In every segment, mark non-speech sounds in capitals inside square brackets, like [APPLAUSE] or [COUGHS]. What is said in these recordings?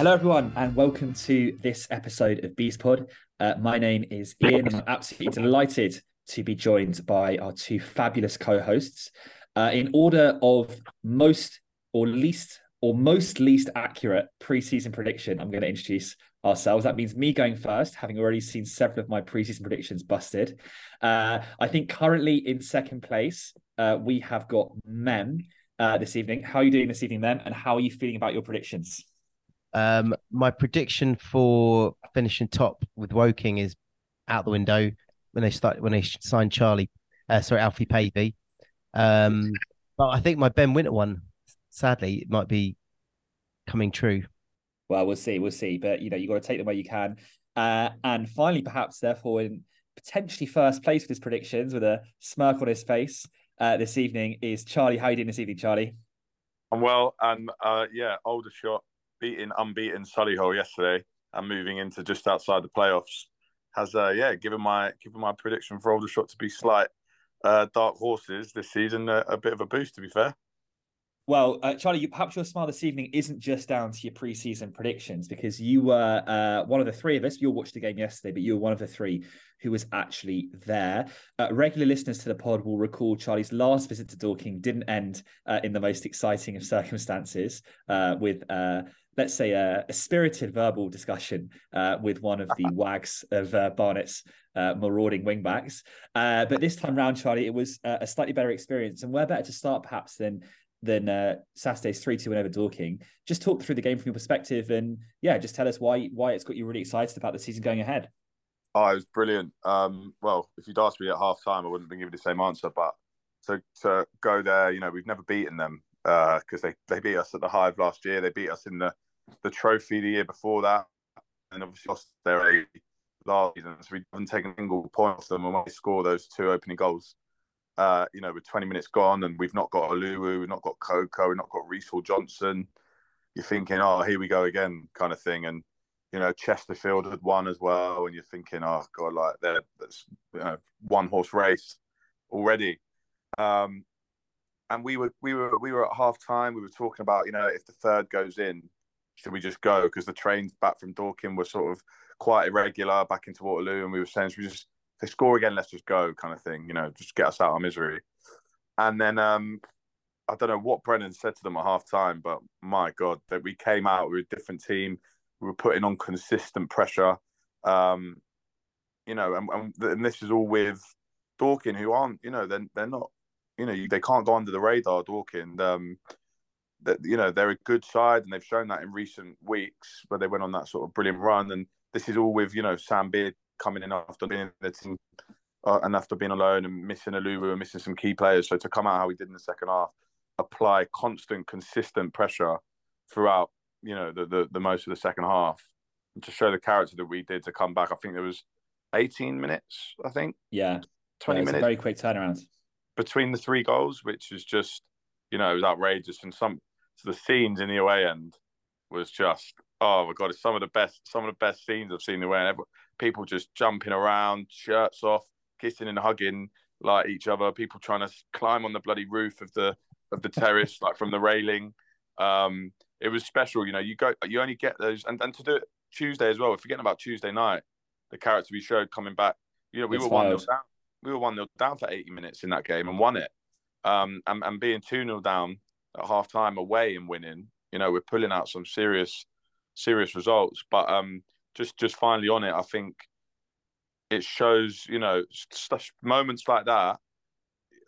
Hello, everyone, and welcome to this episode of Beast Pod. Uh, my name is Iain, and I'm absolutely delighted to be joined by our two fabulous co-hosts. Uh, in order of most or least or most least accurate preseason prediction, I'm going to introduce ourselves. That means me going first, having already seen several of my preseason predictions busted. Uh, I think currently in second place, uh, we have got Mem uh, this evening. How are you doing this evening, Mem? And how are you feeling about your predictions? Um, my prediction for finishing top with Woking is out the window when they start when they signed Charlie, uh, sorry Alfie Pavey. Um, but I think my Ben Winter one, sadly, it might be coming true. Well, we'll see, we'll see. But you know, you got to take them where you can. Uh, and finally, perhaps therefore, in potentially first place with his predictions, with a smirk on his face uh, this evening, is Charlie. How are you doing this evening, Charlie? I'm well, and uh, yeah, Aldershot beating unbeaten Solihull yesterday and moving into just outside the playoffs has uh, yeah given my given my prediction for Aldershot to be slight uh, dark horses this season a, a, bit of a boost to be fair. Well, uh, Charlie, you, perhaps your smile this evening isn't just down to your preseason predictions because you were uh, one of the three of us. You watched the game yesterday, but you were one of the three who was actually there. Uh, regular listeners to the pod will recall Charlie's last visit to Dorking didn't end uh, in the most exciting of circumstances uh, with uh, let's say a, a spirited verbal discussion uh, with one of the [LAUGHS] wags of uh, Barnet's uh, marauding wingbacks. Uh, but this time round, Charlie, it was a slightly better experience, and where better to start perhaps than than uh, Saturday's three two win over Dorking. Just talk through the game from your perspective, and yeah, just tell us why why it's got you really excited about the season going ahead. Oh, it was brilliant. Um, well, if you'd asked me at half time, I wouldn't have been giving the same answer. But to to go there, you know, we've never beaten them because uh, they they beat us at the Hive last year. They beat us in the the trophy the year before that, and obviously lost their last season. So we haven't taken a single point off them. And when we score those two opening goals, uh, you know, with 20 minutes gone, and we've not got Oluwu, we've not got Coker, we've not got Reece Johnson. You're thinking, oh, here we go again, kind of thing. And you know, Chesterfield had won as well, and you're thinking, oh god, like that's you know, one horse race already. Um, and we were we were we were at half time. We were talking about you know if the third goes in, should we just go? Because the trains back from Dorking were sort of quite irregular back into Waterloo, and we were saying, should we just they score again, let's just go, kind of thing. You know, just get us out of our misery. And then um, I don't know what Brennan said to them at half time, but my God, that we came out, we were a different team. We were putting on consistent pressure. Um, you know, and, and, and this is all with Dorking, who aren't, you know, they're, they're not, you know, they can't go under the radar, Dorking. Um, that you know they're a good side, and they've shown that in recent weeks where they went on that sort of brilliant run. And this is all with you know Sam Beard coming in after being in the team uh, and after being alone and missing Oluwu and missing some key players. So to come out how he did in the second half, apply constant, consistent pressure throughout you know the the, the most of the second half, and to show the character that we did to come back. I think there was 18 minutes. I think yeah, 20 yeah, minutes. very quick turnaround between the three goals, which is just you know it was outrageous and some the scenes in the away end was just oh my god, it's some of the best some of the best scenes I've seen in the away end. People just jumping around, shirts off, kissing and hugging like each other. People trying to climb on the bloody roof of the of the terrace, like from the railing. Um, it was special, you know. You go, you only get those, and, and to do it Tuesday as well. We're Forgetting about Tuesday night, the character we showed coming back. You know, we it's were one 0 down. We were one 0 down for eighty minutes in that game and won it. Um, and, and being two 0 down at half time away and winning. You know, we're pulling out some serious, serious results. But um, just just finally on it, I think it shows. You know, stuff, moments like that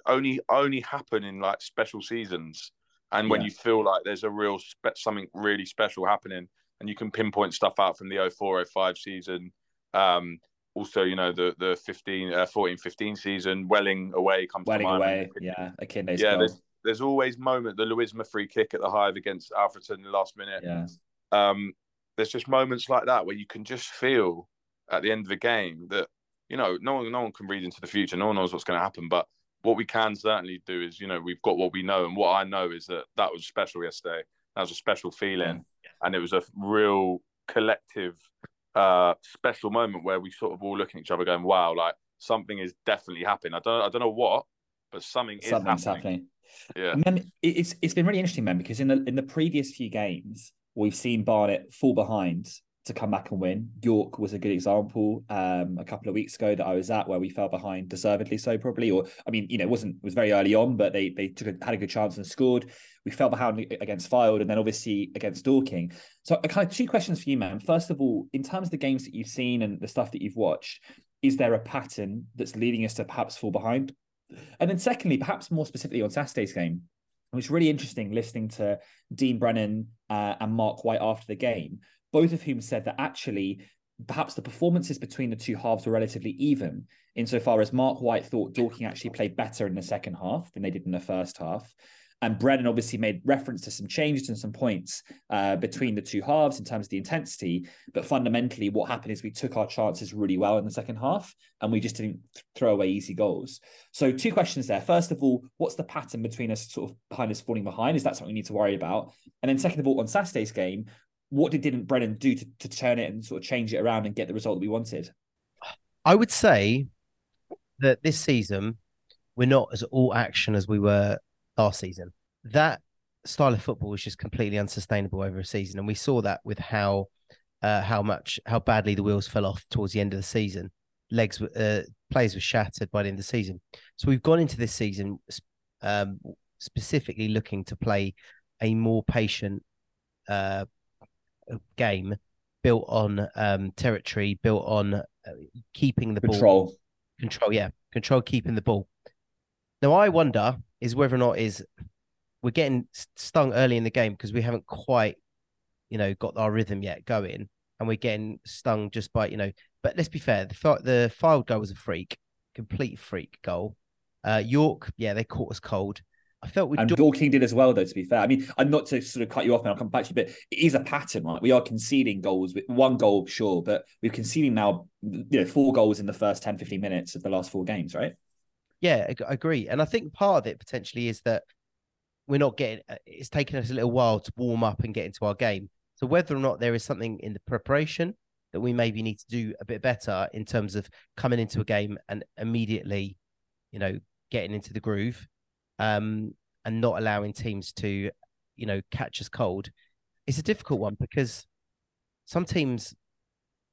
only only happen in like special seasons, and when yeah. you feel like there's a real spe- something really special happening, and you can pinpoint stuff out from the 0405 season. Um, also, you know, the the 15, uh, 14, 15 season, Welling away comes Welling to mind. away, yeah, Akinde's yeah, goal. there's, there's always moment the Luisma free kick at the Hive against Alfreton in the last minute. Yeah. Um, there's just moments like that where you can just feel at the end of the game that you know no one no one can read into the future. No one knows what's going to happen, but what we can certainly do is you know we've got what we know, and what I know is that that was special yesterday. That was a special feeling, yeah. and it was a real collective, uh, special moment where we sort of all looking at each other, going, "Wow, like something is definitely happening." I don't I don't know what, but something Something's is happening. happening. Yeah, Mem, it's it's been really interesting, man, because in the in the previous few games, we've seen Barnet fall behind to come back and win. York was a good example um, a couple of weeks ago that I was at where we fell behind deservedly so probably or I mean you know it wasn't it was very early on but they they took a, had a good chance and scored. We fell behind against Fylde and then obviously against Dorking. So I kind of two questions for you man. First of all in terms of the games that you've seen and the stuff that you've watched is there a pattern that's leading us to perhaps fall behind? And then secondly perhaps more specifically on Saturday's game it was really interesting listening to Dean Brennan uh, and Marc White after the game both of whom said that actually perhaps the performances between the two halves were relatively even, insofar as Marc White thought Dorking actually played better in the second half than they did in the first half. And Brennan obviously made reference to some changes and some points uh, between the two halves in terms of the intensity. But fundamentally, what happened is we took our chances really well in the second half and we just didn't throw away easy goals. So, two questions there. First of all, what's the pattern between us sort of behind us falling behind? Is that something we need to worry about? And then, second of all, on Saturday's game, what did didn't Brennan do to, to turn it and sort of change it around and get the result that we wanted? I would say that this season we're not as all action as we were last season. That style of football was just completely unsustainable over a season, and we saw that with how uh, how much how badly the wheels fell off towards the end of the season. Legs were uh, players were shattered by the end of the season. So we've gone into this season um, specifically looking to play a more patient uh, game built on um, territory, built on uh, keeping the control. ball control. Yeah, control keeping the ball. Now I wonder is whether or not is we're getting stung early in the game because we haven't quite, you know, got our rhythm yet going, and we're getting stung just by you know. But let's be fair, the the Fylde goal was a freak, complete freak goal. Uh, York, yeah, they caught us cold. I felt we and Dorking did as well, though. To be fair, I mean, I'm not to sort of cut you off, and I'll come back to you, but it is a pattern, right? We are conceding goals with one goal, sure, but we're conceding now, you know, four goals in the first 10, 15 minutes of the last four games, right? Yeah, I agree, and I think part of it potentially is that we're not getting. Uh, it's taken us a little while to warm up and get into our game. So whether or not there is something in the preparation that we maybe need to do a bit better in terms of coming into a game and immediately, you know, getting into the groove um, and not allowing teams to, you know, catch us cold, it's a difficult one because some teams,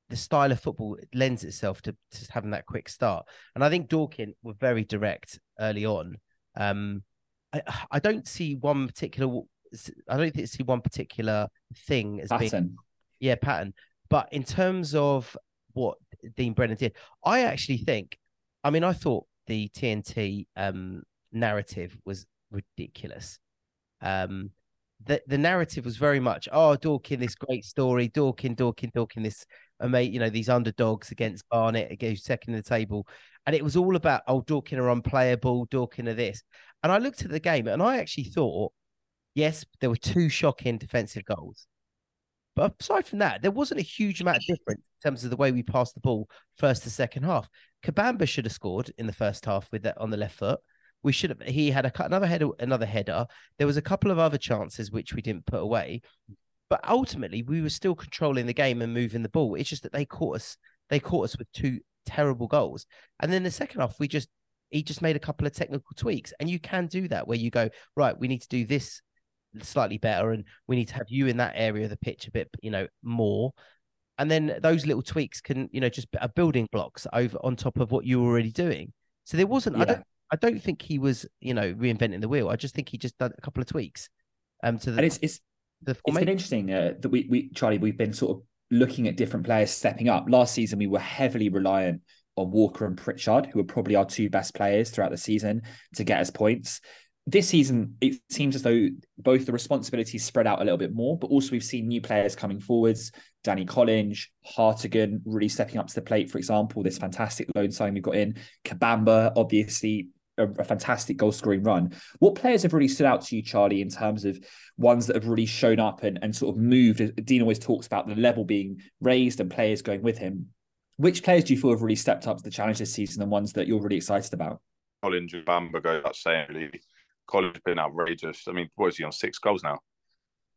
the style of football lends itself to, to having that quick start. And I think Dorking were very direct early on. Um, I, I don't see one particular. I don't think see one particular thing as pattern. being yeah pattern. But in terms of what Dean Brennan did, I actually think. I mean, I thought the TNT um, narrative was ridiculous. Um, the the narrative was very much, oh, Dorking, this great story, Dorking, Dorking, Dorking, this mate, you know, these underdogs against Barnet against second in the table, and it was all about, oh, Dorking are unplayable, Dorking are this, and I looked at the game and I actually thought, yes, there were two shocking defensive goals, but aside from that, there wasn't a huge amount of difference in terms of the way we passed the ball first to second half. Kabamba should have scored in the first half with that on the left foot. We should have. He had a, another header, another header. There was a couple of other chances which we didn't put away, but ultimately we were still controlling the game and moving the ball. It's just that they caught us. They caught us with two terrible goals, and then the second half we just he just made a couple of technical tweaks, and you can do that where you go right. We need to do this slightly better, and we need to have you in that area of the pitch a bit, you know, more. And then those little tweaks can, you know, just are building blocks over on top of what you were already doing. So there wasn't. Yeah. I don't. I don't think he was, you know, reinventing the wheel. I just think he just did a couple of tweaks. Um, to the and it's it's the it's been interesting uh, that we we Charlie we've been sort of looking at different players stepping up. Last season we were heavily reliant on Walker and Pritchard, who were probably our two best players throughout the season to get us points. This season, it seems as though both the responsibilities spread out a little bit more, but also we've seen new players coming forwards. Danny Collinge, Hartigan really stepping up to the plate, for example, this fantastic loan sign we've got in. Kabamba, obviously, a, a fantastic goal scoring run. What players have really stood out to you, Charlie, in terms of ones that have really shown up and, and sort of moved? Dean always talks about the level being raised and players going with him. Which players do you feel have really stepped up to the challenge this season and ones that you're really excited about? Colin Bamba goes without saying, really. Colin's been outrageous. I mean, what is he on six goals now?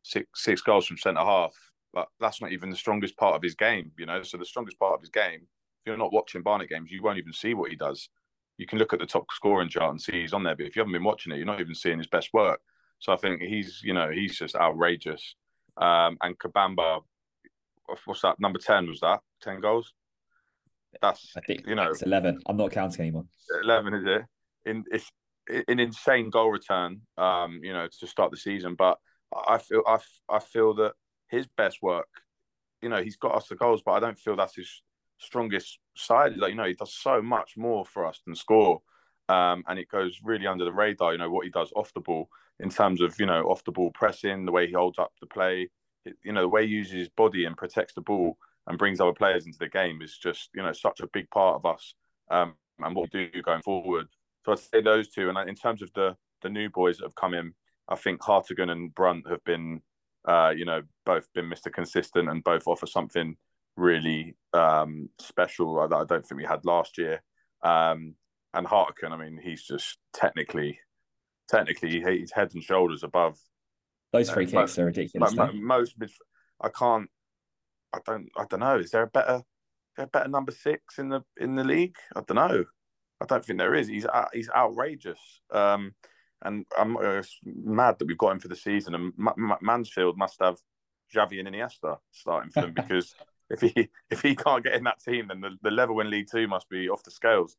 Six six goals from centre half. But that's not even the strongest part of his game, you know. So the strongest part of his game, if you're not watching Barnet games, you won't even see what he does you can look at the top scoring chart and see he's on there. But if you haven't been watching it, you're not even seeing his best work. So I think he's, you know, he's just outrageous. Um, and Kabamba, what's that? Number ten was that ten goals? That's I think you know it's eleven. I'm not counting anymore. eleven is it? In it's an insane goal return. Um, you know to start the season, but I feel I, I feel that his best work, you know, he's got us the goals, but I don't feel that's his strongest side. Like you know, he does so much more for us than score. Um, and it goes really under the radar. You know what he does off the ball in terms of you know off the ball pressing, the way he holds up the play, you know the way he uses his body and protects the ball and brings other players into the game is just you know such a big part of us um, and what we do going forward. So I'd say those two. And in terms of the the new boys that have come in, I think Hartigan and Brunt have been, uh, you know, both been Mr. Consistent and both offer something really um, special that I don't think we had last year. Um, and Hartigan, I mean, he's just technically, technically, he's head and shoulders above. Those free uh, kicks most, are ridiculous. Most, most, I can't. I don't. I don't know. Is there a better, there a better number six in the in the league? I don't know. I don't think there is. He's he's outrageous. Um, and I'm uh, mad that we've got him for the season. And M- M- Mansfield must have Xavi and Iniesta starting for them [LAUGHS] because if he if he can't get in that team, then the, the level in League Two must be off the scales.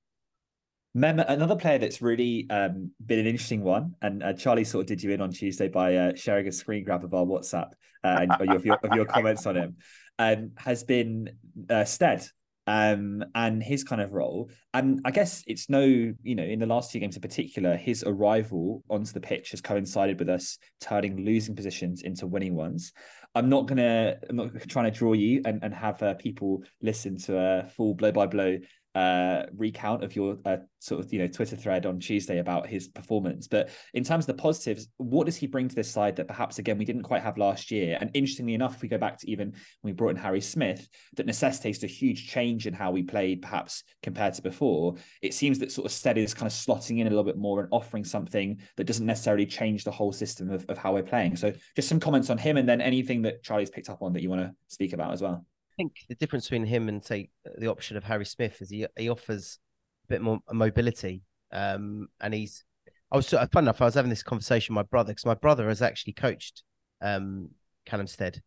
Mem, another player that's really um, been an interesting one, and uh, Charlie sort of did you in on Tuesday by uh, sharing a screen grab of our WhatsApp uh, and of your, of your comments on him, um, has been uh, Stead um, and his kind of role. And I guess it's no, you know, in the last two games in particular, his arrival onto the pitch has coincided with us turning losing positions into winning ones. I'm not gonna, I'm not trying to draw you and, and have uh, people listen to a full blow by blow uh, recount of your uh, sort of you know Twitter thread on Tuesday about his performance. But in terms of the positives, what does he bring to this side that perhaps again we didn't quite have last year? And interestingly enough, if we go back to even when we brought in Harry Smith, that necessitates a huge change in how we played, perhaps compared to before. It seems that sort of Steady is kind of slotting in a little bit more and offering something that doesn't necessarily change the whole system of, of how we're playing. So just some comments on him, and then anything that Charlie's picked up on that you want to speak about as well. I think the difference between him and say the option of Harry Smith is he he offers a bit more mobility, um, and he's. I was fun enough. I was having this conversation with my brother because my brother has actually coached um, Callum Stead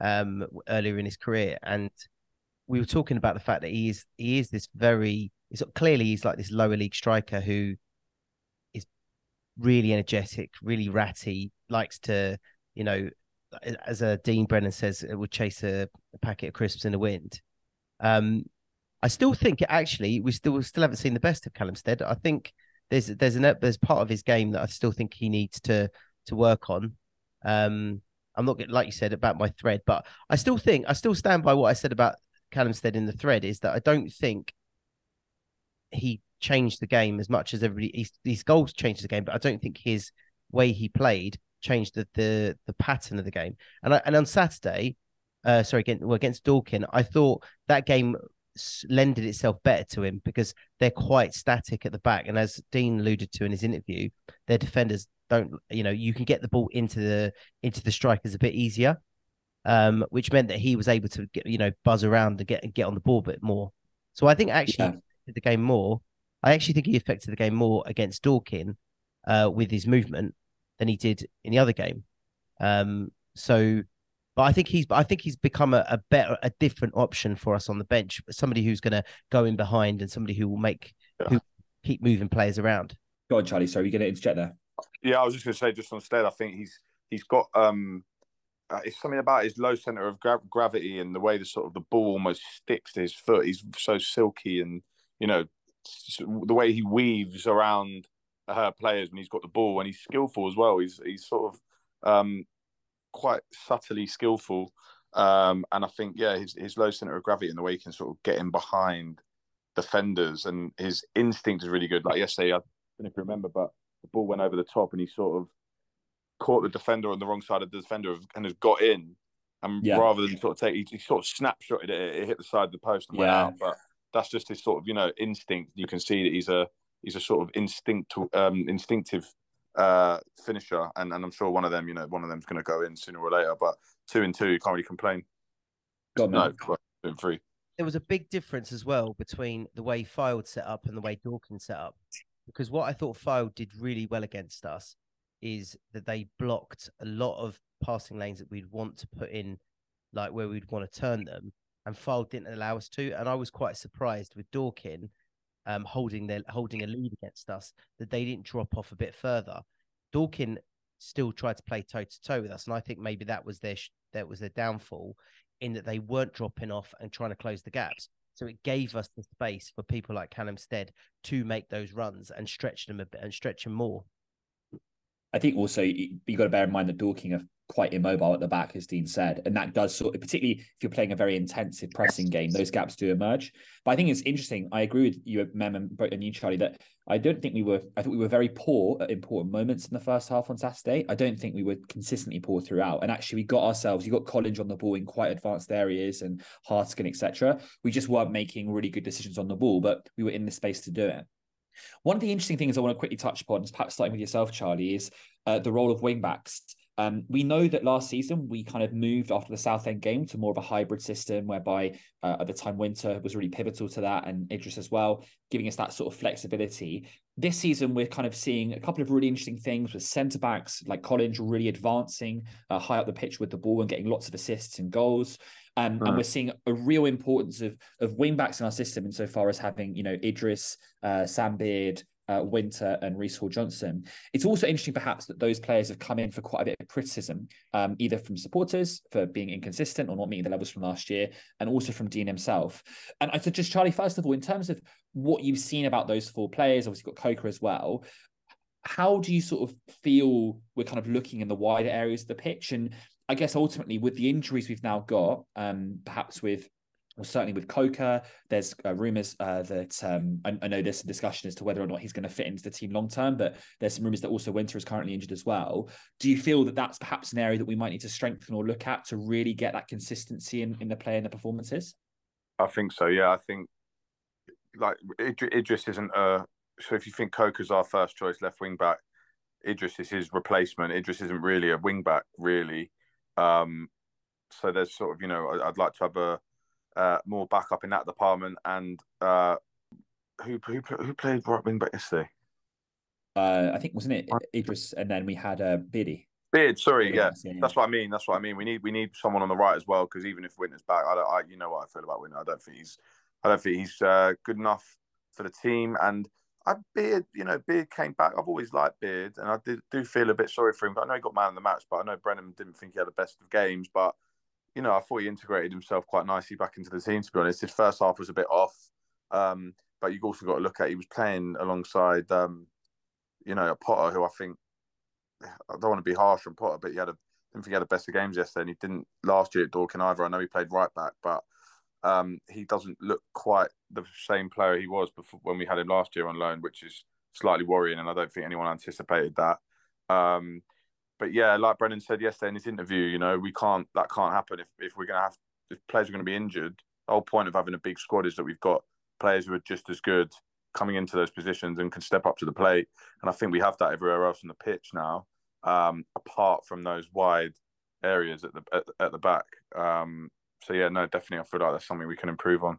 um, earlier in his career, and we were talking about the fact that he is he is this very. It's clearly he's like this lower league striker who is really energetic, really ratty, likes to you know as a Dean Brennan says, it would chase a, a packet of crisps in the wind. Um, I still think actually we still still haven't seen the best of Callum Stead. I think there's there's an there's part of his game that I still think he needs to to work on. Um, I'm not getting like you said about my thread, but I still think I still stand by what I said about Callum Stead in the thread is that I don't think he changed the game as much as everybody. His, his goals changed the game, but I don't think his way he played changed the the, the pattern of the game. And I, and on Saturday, uh, sorry, against, well, against Dorking, I thought that game lended itself better to him because they're quite static at the back. And as Dean alluded to in his interview, their defenders don't, you know, you can get the ball into the into the strikers a bit easier. Um, which meant that he was able to get, you know, buzz around and get get on the ball a bit more. So I think actually yeah. the game more. I actually think he affected the game more against Dorking uh, with his movement than he did in the other game. Um, so, but I think he's, I think he's become a, a better, a different option for us on the bench. Somebody who's going to go in behind and somebody who will make, yeah. who keep moving players around. Go on, Charlie. Sorry, you're going to interject there. Yeah, I was just going to say, just on Stead, I think he's he's got um, uh, it's something about his low center of gra- gravity and the way the sort of the ball almost sticks to his foot. He's so silky and you know the way he weaves around uh, players when he's got the ball, and he's skillful as well. He's he's sort of um, quite subtly skillful, um, and I think yeah, his his low center of gravity and the way he can sort of get in behind defenders and his instinct is really good. Like yesterday, I don't know if you remember, but the ball went over the top and he sort of caught the defender on the wrong side of the defender and has got in. And yeah. rather than sort of take, he, he sort of snapshotted it, it hit the side of the post and yeah. went out. But that's just his sort of you know instinct. You can see that he's a he's a sort of instinct um, instinctive uh, finisher, and, and I'm sure one of them, you know, one of them's going to go in sooner or later. But two and two, you can't really complain. God, no, two and three. There was a big difference as well between the way Fylde set up and the way Dorking set up, because what I thought Fylde did really well against us is that they blocked a lot of passing lanes that we'd want to put in, like where we'd want to turn them, and Fylde didn't allow us to. And I was quite surprised with Dorking um, holding their holding a lead against us that they didn't drop off a bit further. Dorking still tried to play toe to toe with us, and I think maybe that was their that was their downfall in that they weren't dropping off and trying to close the gaps. So it gave us the space for people like Callum Stead to make those runs and stretch them a bit and stretch them more. I think also you, you got to bear in mind that Dorking are quite immobile at the back, as Dean said, and that does sort of, particularly if you're playing a very intensive pressing game, those gaps do emerge. But I think it's interesting. I agree with you, Mem, and you, Charlie, that I don't think we were. I think we were very poor at important moments in the first half on Saturday. I don't think we were consistently poor throughout. And actually, we got ourselves. You got Collins on the ball in quite advanced areas and Hartigan, etc. We just weren't making really good decisions on the ball, but we were in the space to do it. One of the interesting things I want to quickly touch upon, is perhaps starting with yourself, Charlie, is uh, the role of wingbacks. Um, we know that last season we kind of moved after the Southend game to more of a hybrid system, whereby uh, at the time Winter was really pivotal to that, and Idris as well, giving us that sort of flexibility. This season we're kind of seeing a couple of really interesting things with centre backs like Collins really advancing uh, high up the pitch with the ball and getting lots of assists and goals. Um, And we're seeing a real importance of of wing backs in our system insofar as having, you know, Idris, uh, Sam Beard, uh, Winter and Reece Hall Johnson. It's also interesting, perhaps, that those players have come in for quite a bit of criticism, um, either from supporters for being inconsistent or not meeting the levels from last year, and also from Dean himself. And I said, just Charlie, first of all, in terms of what you've seen about those four players, obviously got Coker as well. How do you sort of feel we're kind of looking in the wider areas of the pitch? And I guess ultimately with the injuries we've now got, um, perhaps with well, certainly with Coker, there's uh, rumours uh, that um, I, I, know there's some discussion as to whether or not he's going to fit into the team long term, but there's some rumours that also Winter is currently injured as well. Do you feel that that's perhaps an area that we might need to strengthen or look at to really get that consistency in, in the play and the performances? I think so. Yeah, I think like Idris isn't a. So if you think Coker's our first choice left wing back, Idris is his replacement. Idris isn't really a wing back, really. Um, so there's sort of, you know, I'd like to have a uh, more backup in that department. And uh, who who who played right wing back yesterday? Uh, I think wasn't it Idris, and then we had uh, Biddy. Beard, sorry, yeah. yeah. that's what I mean. That's what I mean. We need we need someone on the right as well because even if Winter's back, I don't. I, you know what I feel about Winter. I don't think he's. I don't think he's uh, good enough for the team. And I Beard, you know, Beard came back. I've always liked Beard, and I do, do feel a bit sorry for him. But I know he got man of the match. But I know Brennan didn't think he had the best of games. But you know, I thought he integrated himself quite nicely back into the team. To be honest, his first half was a bit off. Um, but you've also got to look at he was playing alongside, um, you know, a Potter, who I think I don't want to be harsh on Potter, but he had a didn't think he had the best of games yesterday, and he didn't last year at Dorking either. I know he played right back, but um, he doesn't look quite the same player he was before when we had him last year on loan, which is slightly worrying, and I don't think anyone anticipated that. Um, but yeah, like Brennan said yesterday in his interview, you know, we can't that can't happen if, if we're gonna have if players are gonna be injured. The whole point of having a big squad is that we've got players who are just as good coming into those positions and can step up to the plate. And I think we have that everywhere else on the pitch now, um, apart from those wide areas at the at, at the back. Um, so yeah, no, definitely, I feel like that's something we can improve on.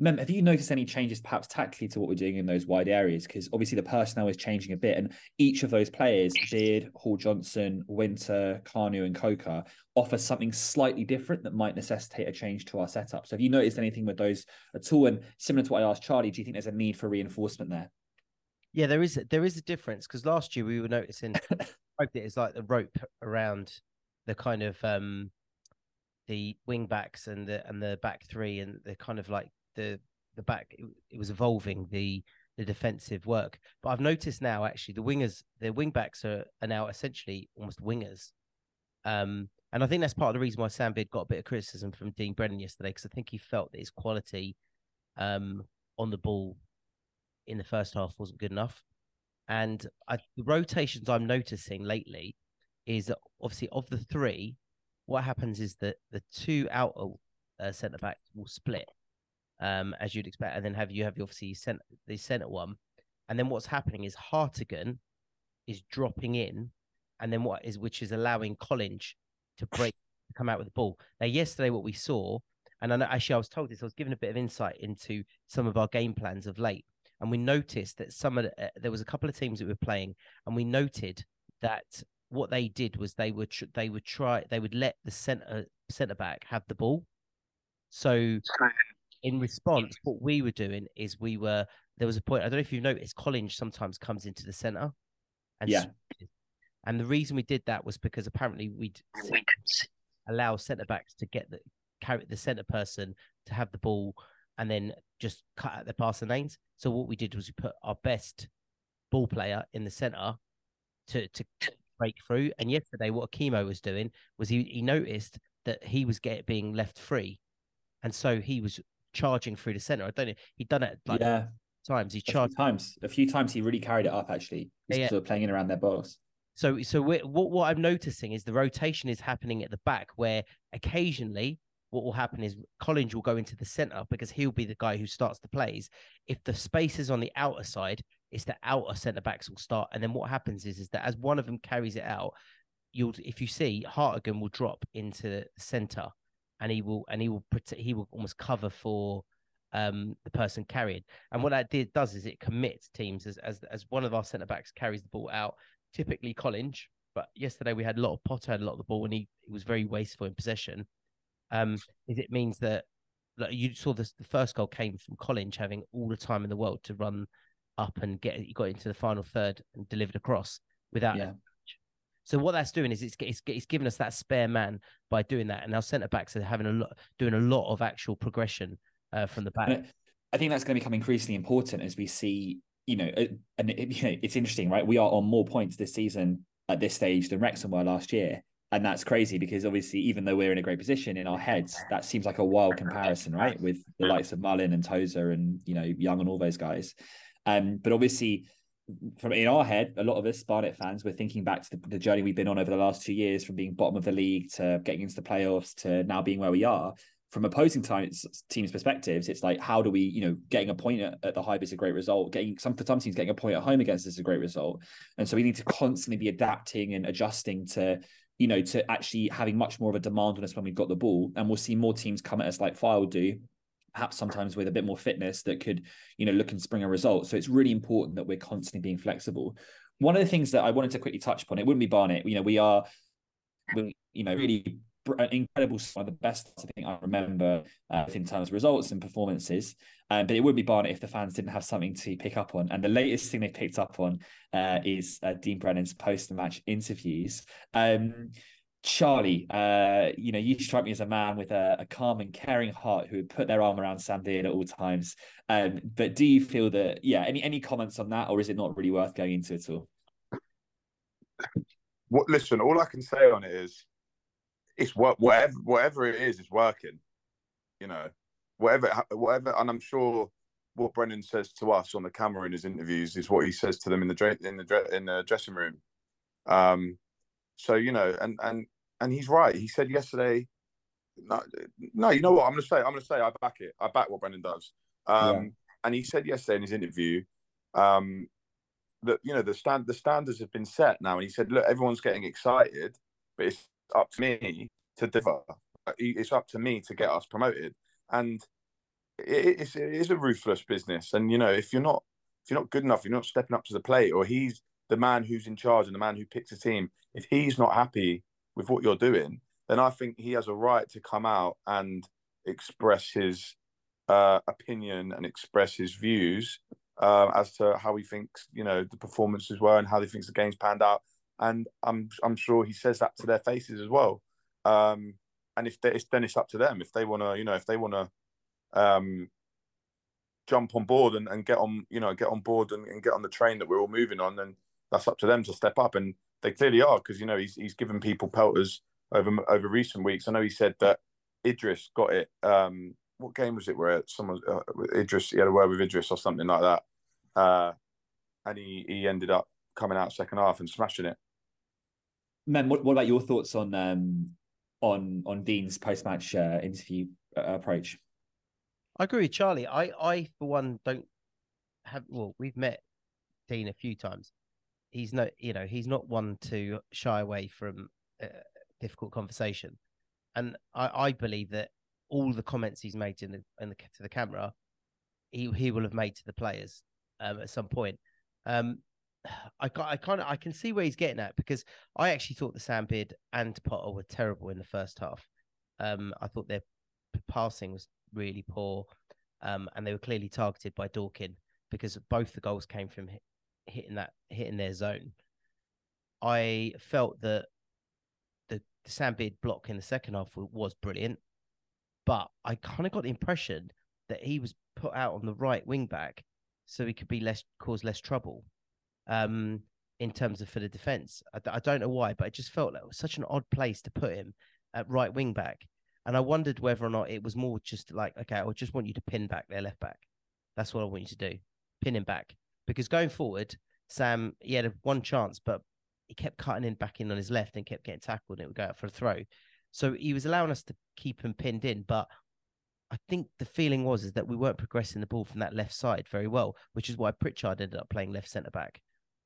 Mem, have you noticed any changes perhaps tactically to what we're doing in those wide areas? Because obviously the personnel is changing a bit, and each of those players, Beard, Hall Johnson, Winter, Kanu, and Coker, offer something slightly different that might necessitate a change to our setup. So have you noticed anything with those at all? And similar to what I asked Charlie, do you think there's a need for reinforcement there? Yeah, there is there is a difference because last year we were noticing [LAUGHS] it is like the rope around the kind of um the wing backs and the and the back three and the kind of like the the back it, it, was evolving the the defensive work. But I've noticed now actually the wingers, the wing backs are, are now essentially almost wingers. Um, and I think that's part of the reason why Sam Beard got a bit of criticism from Dean Brennan yesterday because I think he felt that his quality um, on the ball in the first half wasn't good enough. And I, the rotations I'm noticing lately is obviously of the three, what happens is that the two outer uh, centre backs will split um, as you'd expect, and then have you have the obviously center, the center one, and then what's happening is Hartigan is dropping in, and then what is which is allowing Collins to break to come out with the ball. Now, yesterday, what we saw, and I know, actually I was told this, I was given a bit of insight into some of our game plans of late, and we noticed that some of the, uh, there was a couple of teams that we were playing, and we noted that what they did was they would tr- they would try they would let the center center back have the ball. So in response, what we were doing is we were there was a point. I don't know if you've noticed, Collins sometimes comes into the center, and Yeah. switches. and the reason we did that was because apparently we'd allow centre backs to get the carry the centre person to have the ball and then just cut out their passing lanes. So what we did was we put our best ball player in the centre to to break through. And yesterday, what Akimo was doing was he he noticed that he was get being left free, and so he was charging through the centre. I don't know. He'd done it like yeah, times. He charged. times. A few times he really carried it up. Actually, He's Yeah. sort of playing in around their box. So so what what I'm noticing is the rotation is happening at the back, where occasionally what will happen is Collins will go into the centre because he'll be the guy who starts the plays. If the space is on the outer side, it's the outer centre backs will start, and then what happens is is that as one of them carries it out, you'll if you see Hartigan will drop into the centre, and he will and he will protect he will almost cover for um the person carrying. And what that did does is it commits teams as as as one of our centre backs carries the ball out typically Collins, but yesterday we had a lot of Potter had a lot of the ball and he, he was very wasteful in possession. Um, is it means that like you saw this the first goal came from Collins having all the time in the world to run up and get he got into the final third and delivered across without Yeah. so what that's doing is it's it's, it's giving us that spare man by doing that, and our centre backs are having a lot doing a lot of actual progression uh, from the back. I think that's going to become increasingly important as we see, you know, uh, and it, you know, it's interesting, right? We are on more points this season at this stage than Wrexham were last year. And that's crazy because obviously, even though we're in a great position in our heads, that seems like a wild comparison, right? With the likes of Mullin and Tozer and, you know, Young and all those guys. Um, but obviously, from in our head, a lot of us Barnet fans, we're thinking back to the, the journey we've been on over the last two years from being bottom of the league to getting into the playoffs to now being where we are. From opposing teams, teams' perspectives, it's like how do we, you know, getting a point at, at the Hive is a great result. Getting some for some teams getting a point at home against us is a great result, and so we need to constantly be adapting and adjusting to, you know, to actually having much more of a demand on us when we've got the ball, and we'll see more teams come at us like Fylde do, perhaps sometimes with a bit more fitness that could, you know, look and spring a result. So it's really important that we're constantly being flexible. One of the things that I wanted to quickly touch upon, it wouldn't be Barnet. You know, we are, we, you know, really incredible one of the best I think I remember uh, in terms of results and performances. Um, but it would be Barnet if the fans didn't have something to pick up on. And the latest thing they picked up on uh, is uh, Dean Brennan's post-match interviews. Um, Charlie, uh, you know, you strike me as a man with a, a, calm and caring heart who would put their arm around Sam at all times. Um, but do you feel that, yeah, any any comments on that, or is it not really worth going into at all? What? Listen, all I can say on it is, it's what whatever whatever it is is working. You know, whatever whatever, and I'm sure what Brennan says to us on the camera in his interviews is what he says to them in the in the in the dressing room. Um, so you know, and and and he's right. He said yesterday. No, no, you know what? I'm gonna say. I'm gonna say I back it. I back what Brennan does. Um, yeah. And he said yesterday in his interview um, that you know the stand the standards have been set now, and he said, look, everyone's getting excited, but it's up to me to deliver. It's up to me to get us promoted, and it, it's, it is a ruthless business. And you know, if you're not if you're not good enough, you're not stepping up to the plate, or he's the man who's in charge and the man who picks a team. If he's not happy with what you're doing, then I think he has a right to come out and express his uh, opinion and express his views uh, as to how he thinks, you know, the performances were and how he thinks the game's panned out. And I'm I'm sure he says that to their faces as well. Um, and if they, it's, then it's up to them if they want to, you know, if they want to um, jump on board and, and get on, you know, get on board and, and get on the train that we're all moving on, then that's up to them to step up. And they clearly are because you know he's he's given people pelters over over recent weeks. I know he said that Idris got it. Um, what game was it where someone uh, Idris he had a word with Idris or something like that, uh, and he he ended up coming out second half and smashing it. Man, what, what about your thoughts on um on on Dean's post match uh, interview uh, approach? I agree with Charlie. I I for one don't have well we've met Dean a few times. He's no you know he's not one to shy away from a difficult conversation, and I I believe that all the comments he's made in the, in the to the camera, he he will have made to the players um, at some point. Um, [SIGHS] I I kind of I can see where he's getting at because I actually thought the Sam Beard and Potter were terrible in the first half. Um, I thought their passing was really poor, um, and they were clearly targeted by Dorking because both the goals came from hitting that hitting their zone. I felt that the, the Sam Beard block in the second half was brilliant, but I kind of got the impression that he was put out on the right wing back so he could be less cause less trouble um, in terms of for the defense. I, I, don't know why, but it just felt like it was such an odd place to put him at right wing back. And I wondered whether or not it was more just like, okay, I just want you to pin back their left back. That's what I want you to do. Pin him back. Because going forward, Sam, he had one chance, but he kept cutting in back in on his left and kept getting tackled and it would go out for a throw. So he was allowing us to keep him pinned in, but I think the feeling was is that we weren't progressing the ball from that left side very well, which is why Pritchard ended up playing left centre back,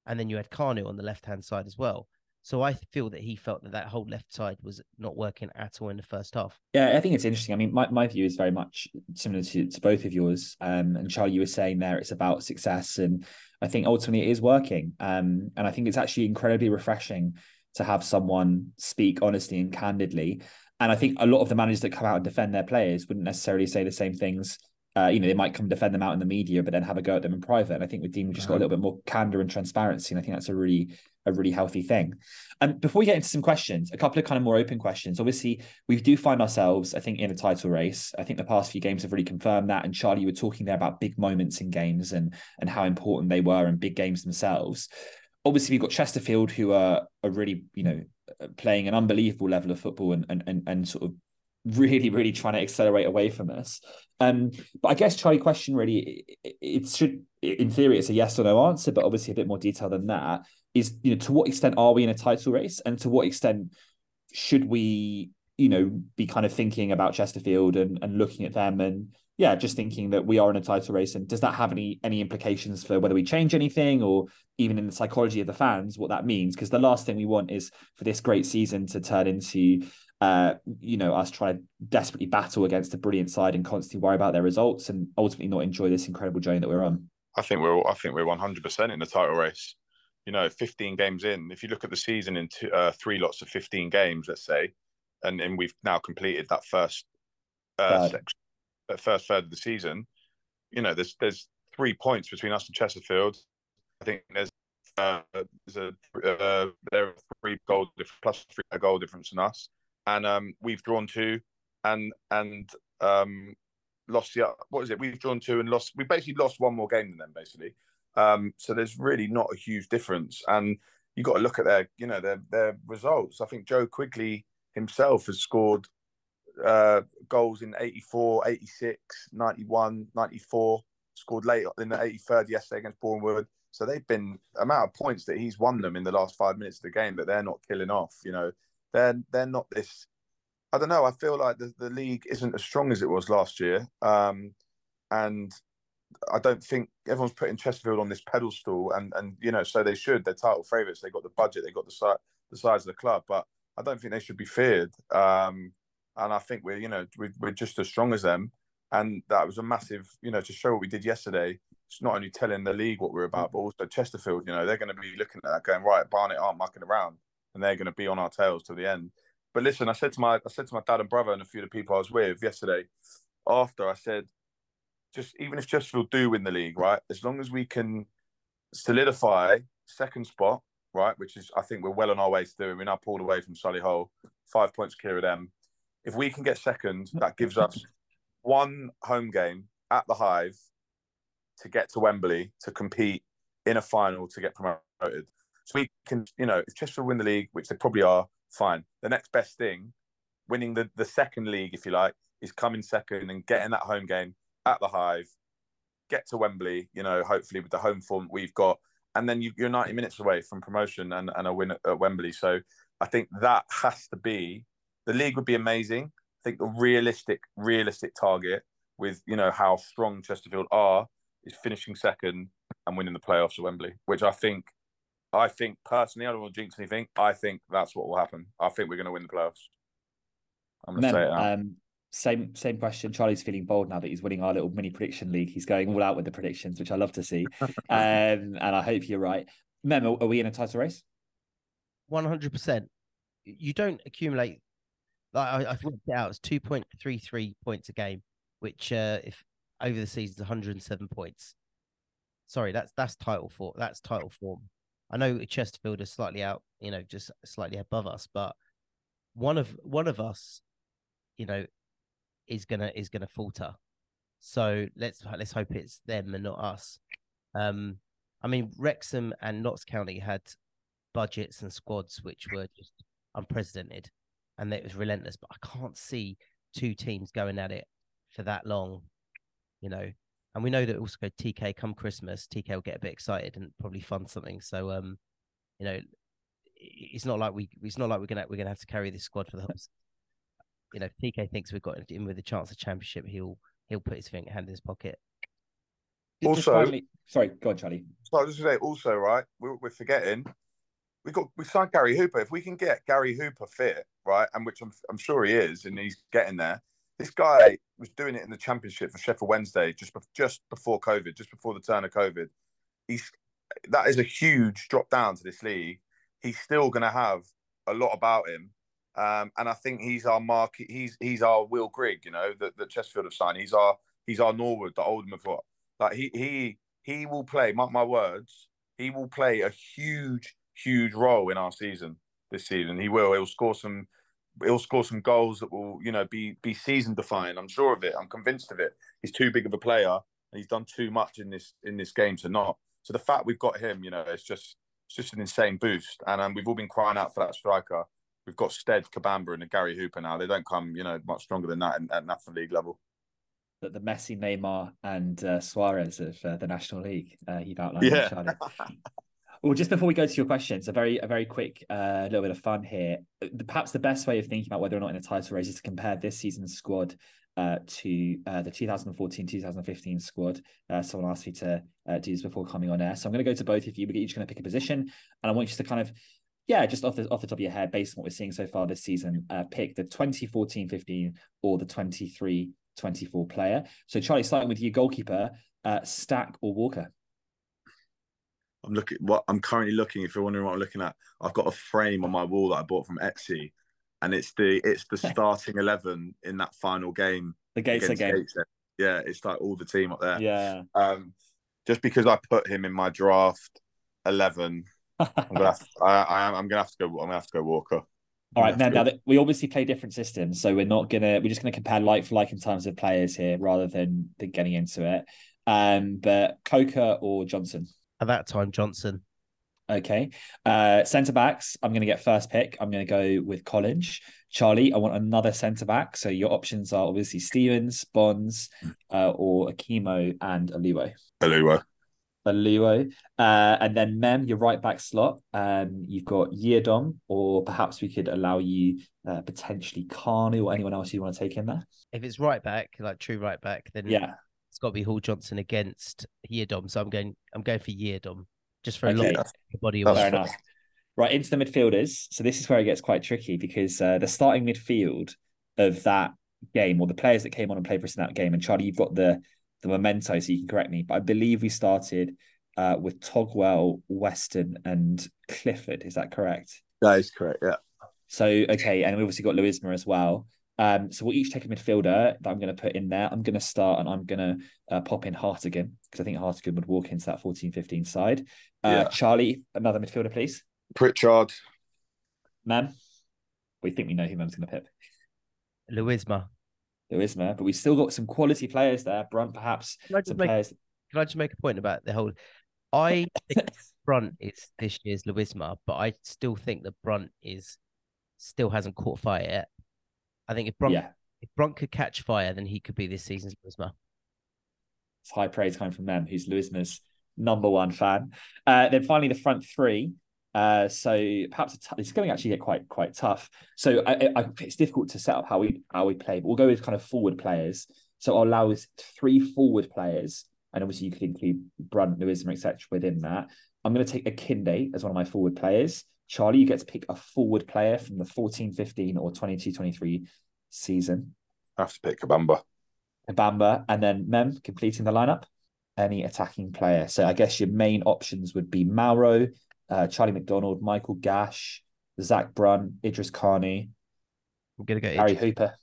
and then you had Kanu on the left hand side as well. So I feel that he felt that that whole left side was not working at all in the first half. Yeah, I think it's interesting. I mean, my, my view is very much similar to, to both of yours. Um, and Charlie, you were saying there it's about success, and I think ultimately it is working. Um, and I think it's actually incredibly refreshing to have someone speak honestly and candidly and I think a lot of the managers that come out and defend their players wouldn't necessarily say the same things. Uh, you know, they might come defend them out in the media, but then have a go at them in private. And I think with Dean, we just got a little bit more candor and transparency, and I think that's a really, a really healthy thing. And before we get into some questions, a couple of kind of more open questions. Obviously, we do find ourselves, I think, in a title race. I think the past few games have really confirmed that. And Charlie, you were talking there about big moments in games and and how important they were and big games themselves. Obviously, we've got Chesterfield, who are are really, you know, playing an unbelievable level of football and and and, and sort of really really trying to accelerate away from us um but i guess charlie question really it, it, should in theory it's a yes or no answer but obviously a bit more detail than that is you know to what extent are we in a title race and to what extent should we you know be kind of thinking about chesterfield and and looking at them and yeah, just thinking that we are in a title race, and does that have any any implications for whether we change anything, or even in the psychology of the fans, what that means? Because the last thing we want is for this great season to turn into, uh, you know, us trying to desperately battle against a brilliant side and constantly worry about their results, and ultimately not enjoy this incredible journey that we're on. I think we're I think we're one hundred percent in the title race. You know, fifteen games in. If you look at the season in two, uh, three lots of fifteen games, let's say, and and we've now completed that first uh, section first third of the season, you know, there's there's three points between us and Chesterfield. I think there's uh, there's a uh, there are three goal plus three a goal difference than us, and um, we've drawn two, and and um, lost the what is it? We've drawn two and lost. We basically lost one more game than them, basically. Um, so there's really not a huge difference, and you got to look at their you know their their results. I think Joe Quigley himself has scored uh, goals in 84, 86, 91, 94, scored late in the 83rd yesterday against Bournemouth. So they've been amount of points that he's won them in the last five minutes of the game, but they're not killing off. You know, they're they're not this. I don't know. I feel like the, the league isn't as strong as it was last year, um, and I don't think everyone's putting Chesterfield on this pedestal, and and you know, so they should. They're title favourites. They got the budget. They got the size the size of the club, but I don't think they should be feared. Um, and I think we're you know we're, we're just as strong as them. And that was a massive, you know, to show what we did yesterday. It's not only telling the league what we're about, but also Chesterfield. You know, they're going to be looking at that, going right. Barnet aren't mucking around, and they're going to be on our tails till the end. But listen, I said to my I said to my dad and brother and a few of the people I was with yesterday. After I said, just even if Chesterfield do win the league, right? As long as we can solidify second spot, right, which is I think we're well on our way to doing. We're now pulled away from Solihull, five points clear of them if we can get second, mm. that gives us one home game at the Hive to get to Wembley to compete in a final to get promoted. So we can, you know, if Chester win the league, which they probably are, fine. The next best thing, winning the, the second league, if you like, is coming second and getting that home game at the Hive, get to Wembley, you know, hopefully with the home form we've got. And then you, are 90 minutes away from promotion and, and a win at, at Wembley. So I think that has to be the league would be amazing. I think the realistic, realistic target with you know how strong Chesterfield are is finishing second and winning the playoffs at Wembley, which I think, I think personally, I don't want to jinx anything. I think that's what will happen. I think we're going to win the playoffs. I'm going to say it. Um, same same question. Charlie's feeling bold now that he's winning our little mini prediction league. He's going all out with the predictions, which I love to see. [LAUGHS] um, and I hope you're right. Mem, are we in a title race? One hundred percent. You don't accumulate. Like I, I've worked it out. It's two point three three points a game, which uh, if over the season is one hundred and seven points. Sorry, that's that's title form. That's title form. I know Chesterfield is slightly out, you know, just slightly above us, but one of one of us, you know, is gonna is gonna falter. So let's let's hope it's them and not us. Um, I mean, Wrexham and Notts County had budgets and squads which were just unprecedented, and it was relentless. But I can't see two teams going at it for that long, you know. And we know that also TK come Christmas, TK will get a bit excited and probably fund something. So, um, you know, it's not like we it's not like we're gonna we're gonna have to carry this squad for the whole. You know, TK thinks we've got him with a chance of championship, he'll he'll put his finger hand in his pocket. Also, finally, sorry, go on, Charlie. So I was just say, also, right, we're, we're forgetting we got we signed Gary Hooper. If we can get Gary Hooper fit, right, and which I'm I'm sure he is, and he's getting there. This guy was doing it in the championship for Sheffield Wednesday just just before COVID, just before the turn of COVID. He's that is a huge drop down to this league. He's still going to have a lot about him, um, and I think he's our mark. He's he's our Will Grigg, you know, that that Chesterfield have signed. He's our he's our Norwood that Oldham have got. Like he he he will play. Mark my words. He will play a huge huge role in our season this season. He will. He'll score some. He'll score some goals that will, you know, be be season defining. I'm sure of it. I'm convinced of it. He's too big of a player, and he's done too much in this in this game to not. So the fact we've got him, you know, it's just it's just an insane boost. And um, we've all been crying out for that striker. We've got Stead, Kabamba, and a Gary Hooper now. They don't come, you know, much stronger than that at National League level. That the Messi, Neymar, and uh, Suarez of uh, the National League. Uh, you've outlined. Yeah. [LAUGHS] Well, just before we go to your questions, a very a very quick uh, little bit of fun here. Perhaps the best way of thinking about whether or not in a title race is to compare this season's squad uh, to uh, the 2014-2015 squad. Uh, someone asked me to uh, do this before coming on air, so I'm going to go to both of you. We're each going to pick a position, and I want you to kind of, yeah, just off the off the top of your head, based on what we're seeing so far this season, pick the 2014-15 or the 23-24 player. So, Charlie, starting with your goalkeeper, Stack or Walker. I'm looking what I'm currently looking. If you're wondering what I'm looking at, I've got a frame on my wall that I bought from Etsy, and it's the it's the [LAUGHS] starting eleven in that final game. The Gates game. Yeah, it's like all the team up there. Yeah. Um, just because I put him in my draft eleven, I'm gonna have to, I, I am I'm gonna have to go. I'm gonna have to go Walker. All right, now, now that we obviously play different systems, so we're not gonna we're just gonna compare like for like in terms of players here rather than than getting into it. Um, but Coker or Johnson? At that time, Johnson. Okay. Uh, centre backs, I'm going to get first pick. I'm going to go with Collinge. Charlie, I want another centre back. So your options are obviously Stevens, Bonds, uh, or Akimo and Aluo. Aluo. Uh, and then Mem, your right back slot. Um, you've got Yiadom, or perhaps we could allow you uh, potentially Kanu or anyone else you want to take in there. If it's right back, like true right back, then yeah, it's got to be Hall Johnson against Yiadom. So I'm going I'm going for Yiadom just for a Okay. long body Fair enough. Right into the midfielders. So this is where it gets quite tricky because uh, the starting midfield of that game, or the players that came on and played for us in that game, and Charlie, you've got the the memento, so you can correct me. But I believe we started uh, with Togwell, Weston, and Clifford. Is that correct? That is correct. Yeah. So okay, and we've obviously got Luisma as well. Um, so we'll each take a midfielder that I'm going to put in there. I'm going to start and I'm going to uh, pop in Hartigan because I think Hartigan would walk into that 14-15 side. Uh, Yeah. Charlie, another midfielder, please. Pritchard. Mem, we think we know who Mem's going to pick. Luisma. Luisma, but we've still got some quality players there. Brunt, perhaps Can I just some make players. can I just make a point about the whole I [LAUGHS] think Brunt is this year's Luisma, but I still think that Brunt is still hasn't caught fire yet. I think if Brunt Yeah, if Brunt could catch fire, then he could be this season's Luisma. it's high praise coming from Mem, who's Luisma's number one fan. Uh, then finally, the front three. Uh, so perhaps it's going to actually get quite quite tough. So I, I, it's difficult to set up how we how we play. But we'll go with kind of forward players. So I'll allow us three forward players, and obviously you could include Brunt, Luisma, etc. within that. I'm going to take Akinde as one of my forward players. Charlie, you get to pick a forward player from the 14-15 or 22-23 season. I have to pick Kabamba. Bamba, and then Mem completing the lineup. Any attacking player. So I guess your main options would be Mauro, uh, Charlie McDonald, Michael Gash, Zak Brunt, Idris Kanu. I'm gonna go Harry Hooper.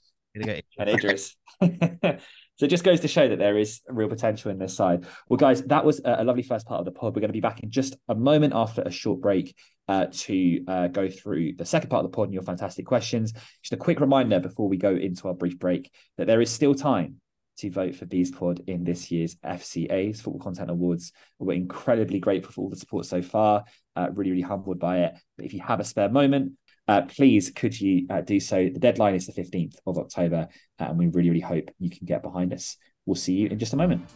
Go [LAUGHS] and Idris. [LAUGHS] So it just goes to show that there is real potential in this side. Well, guys, that was a, lovely first part of the pod. We're going to be back in just a moment after a short break uh, to uh, go through the second part of the pod and your fantastic questions. Just a quick reminder before we go into our brief break that there is still time to vote for Bees Pod in this year's FCA's Football Content Awards. We're incredibly grateful for all the support so far. Uh, really, really humbled by it. But if you have a spare moment, uh, please could you uh, do so? The deadline is the 15th of October, uh, and we really, really hope you can get behind us. We'll see you in just a moment.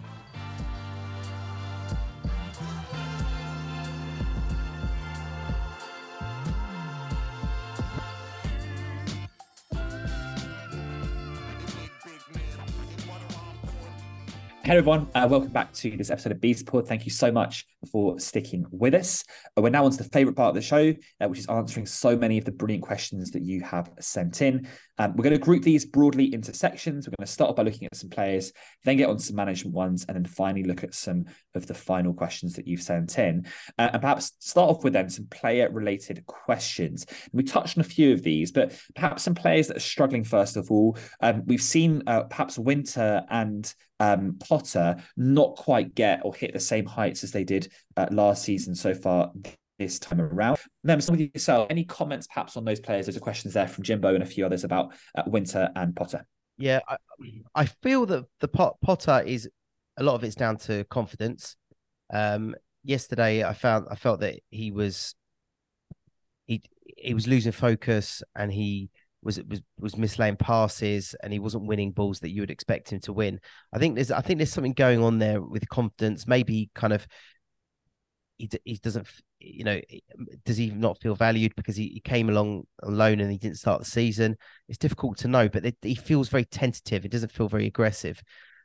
Hello, everyone. Uh, welcome back to this episode of Bees Pod. Thank you so much for sticking with us. Uh, we're now on to the favorite part of the show, uh, which is answering so many of the brilliant questions that you have sent in. Um, we're going to group these broadly into sections. We're going to start off by looking at some players, then get on some management ones, and then finally look at some of the final questions that you've sent in. Uh, and perhaps start off with then some player related questions. And we touched on a few of these, but perhaps some players that are struggling first of all. Um, we've seen uh, perhaps Winter and um, Potter not quite get or hit the same heights as they did uh, last season so far this time around. Then, some yourself, any comments perhaps on those players? There's a questions there from Jimbo and a few others about uh, Winter and Potter. Yeah, I, I feel that the pot, Potter is a lot of it's down to confidence. Um, yesterday, I found I felt that he was he he was losing focus and he was was was mislaying passes and he wasn't winning balls that you would expect him to win. I think there's I think there's something going on there with confidence. Maybe kind of he he doesn't you know does he not feel valued because he, he came along alone and he didn't start the season. It's difficult to know, but it, he feels very tentative. It doesn't feel very aggressive.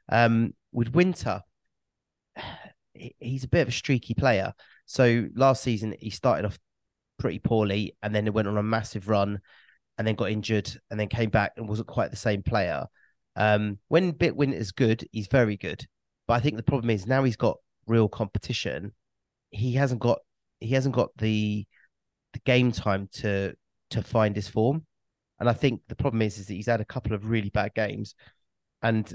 Um, with Winter, [SIGHS] he's a bit of a streaky player. So last season he started off pretty poorly and then it went on a massive run and then got injured and then came back and wasn't quite the same player. Um, when Bitwin is good, he's very good. But I think the problem is now he's got real competition. He hasn't got he hasn't got the the game time to to find his form. And I think the problem is is that he's had a couple of really bad games, and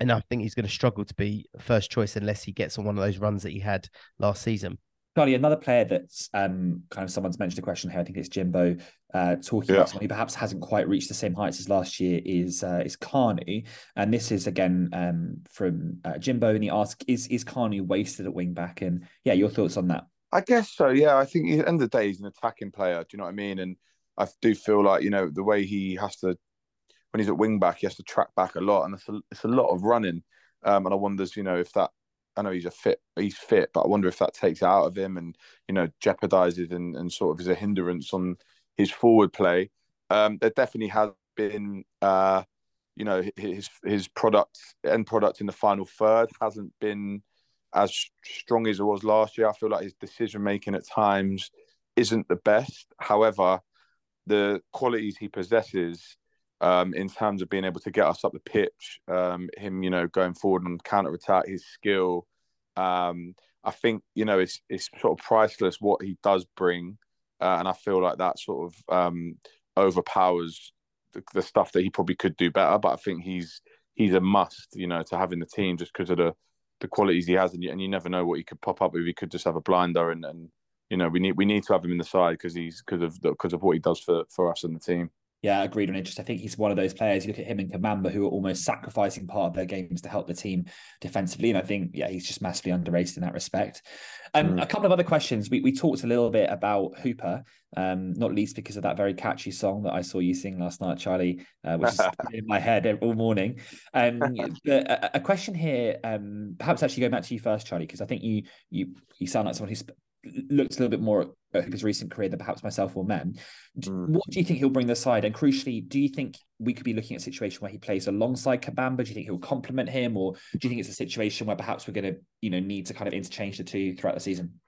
and I think he's going to struggle to be first choice unless he gets on one of those runs that he had last season. Charlie, another player that's um, kind of someone's mentioned a question here. I think it's Jimbo uh, talking yeah. about someone who perhaps hasn't quite reached the same heights as last year. Is uh, is Kanu, and this is again um, from uh, Jimbo, and he asks, "Is is Kanu wasted at wing back?" And yeah, your thoughts on that? I guess so. Yeah, I think at the end of the day, he's an attacking player. Do you know what I mean? And I do feel like you know the way he has to when he's at wing back, he has to track back a lot, and it's a, it's a lot of running. Um, and I wonders, you know, if that I know he's a fit, he's fit, but I wonder if that takes out of him and you know jeopardizes and, and sort of is a hindrance on his forward play. Um, there definitely has been, uh, you know, his his product end product in the final third hasn't been as strong as it was last year. I feel like his decision making at times isn't the best. However, the qualities he possesses um, in terms of being able to get us up the pitch, um, him, you know, going forward on counter attack, his skill. Um, I think you know it's it's sort of priceless what he does bring, uh, and I feel like that sort of um, overpowers the, the, stuff that he probably could do better. But I think he's he's a must, you know, to have in the team just because of the the qualities he has, and you, and you never know what he could pop up with. He could just have a blinder, and, and you know we need we need to have him in the side because he's because of because of what he does for for us and the team. Yeah, agreed on it. Just I think he's one of those players. You look at him and Kabamba, who are almost sacrificing part of their games to help the team defensively, and I think yeah, he's just massively underrated in that respect. Um, mm. A couple of other questions. We we talked a little bit about Hooper, um, not least because of that very catchy song that I saw you sing last night, Charlie, uh, which is [LAUGHS] in my head all morning. Um, a, a, question here, um, perhaps actually going back to you first, Charlie, because I think you you you sound like someone who's looked a little bit more at his recent career than perhaps myself or Mem. Mm. What do you think he'll bring the side? And crucially, do you think we could be looking at a situation where he plays alongside Kabamba? Do you think he'll complement him, or do you think it's a situation where perhaps we're going to, you know, need to kind of interchange the two throughout the season?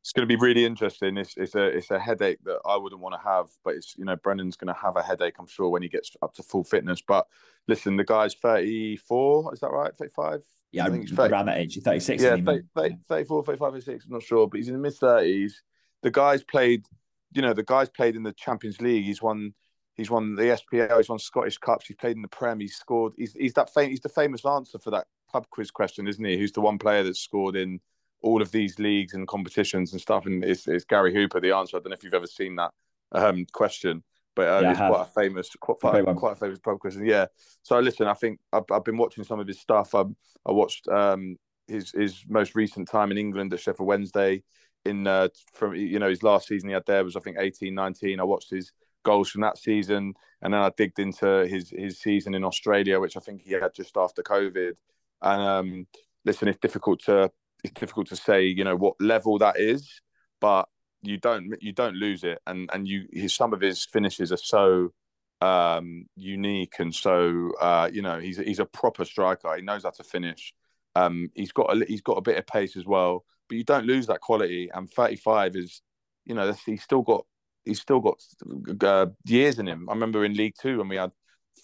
It's going to be really interesting. It's, it's a it's a headache that I wouldn't want to have, but it's you know Brennan's going to have a headache, I'm sure, when he gets up to full fitness. But listen, the guy's 34, is that right? 35? Yeah, I think he's 30, around that age. He's 36. Yeah, 30, 30, 34, 35, 36. I'm not sure, but he's in the mid 30s. The guy's played, you know, the guy's played in the Champions League. He's won. He's won the SPL. He's won Scottish Cups. He's played in the Prem. He's scored. He's he's that fam- He's the famous answer for that pub quiz question, isn't he? Who's the one player that's scored in all of these leagues and competitions and stuff? And it's, it's Gary Hooper. The answer. I don't know if you've ever seen that um, question but uh, yeah, it's quite a famous, quite, quite, quite a famous pub quiz. Yeah. So listen, I think I've, I've been watching some of his stuff. I, I watched um, his his most recent time in England at Sheffield Wednesday. In uh, from you know his last season he had there was I think 18, 19. I watched his goals from that season, and then I digged into his his season in Australia, which I think he had just after COVID. And um, listen, it's difficult to it's difficult to say you know what level that is, but you don't you don't lose it, and and you his, some of his finishes are so um, unique and so uh, you know he's he's a proper striker. He knows how to finish. Um, he's got a he's got a bit of pace as well, but you don't lose that quality. And 35 is, you know, he's still got he's still got uh, years in him. I remember in League Two when we had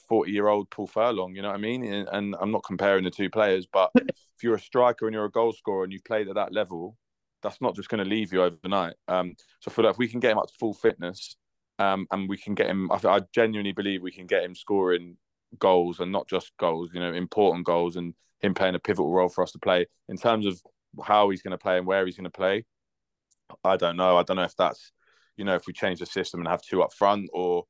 40 year old Paul Furlong. You know what I mean? And, and I'm not comparing the two players, but [LAUGHS] if you're a striker and you're a goal scorer and you've played at that level, that's not just going to leave you overnight. Um, so I feel like if we can get him up to full fitness, um, and we can get him, I, I, genuinely believe we can get him scoring goals and not just goals, you know, important goals, and him playing a pivotal role for us to play in terms of how he's going to play and where he's going to play. I don't know. I don't know if that's, you know, if we change the system and have two up front, or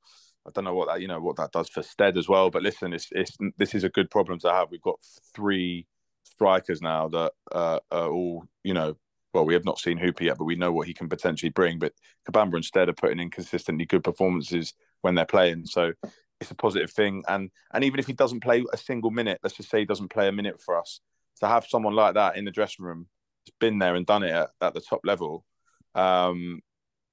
I don't know what that, you know, what that does for Stead as well. But listen, it's it's this is a good problem to have. We've got three strikers now that uh, are all, you know, well, we have not seen Hooper yet, but we know what he can potentially bring. But Kabamba instead are putting in consistently good performances when they're playing. So it's a positive thing. And and even if he doesn't play a single minute, let's just say he doesn't play a minute for us, to have someone like that in the dressing room, has been there and done it at, at the top level. Um,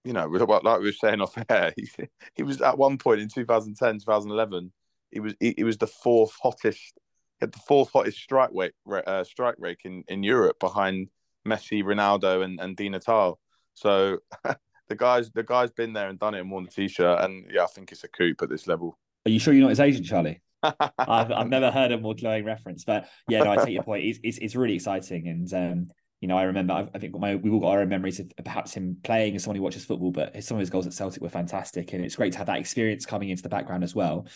you know, like we were saying [LAUGHS] off air, he, he was at one point in 2010, 2011, he was he, he was the fourth hottest, had the fourth hottest strike rate uh, strike rate in, in Europe behind Messi, Ronaldo, and and Di Natale. So [LAUGHS] the guys the guy's been there and done it and worn the t-shirt, and yeah, I think it's a coup at this level. Are you sure you're not his agent, Charlie? [LAUGHS] I've, I've never heard a more glowing reference, but yeah, no, I take your point. It's, it's, it's really exciting, and um, you know, I remember. I, I think my we've all got our own memories of perhaps him playing as someone who watches football, but some of his goals at Celtic were fantastic, and it's great to have that experience coming into the background as well.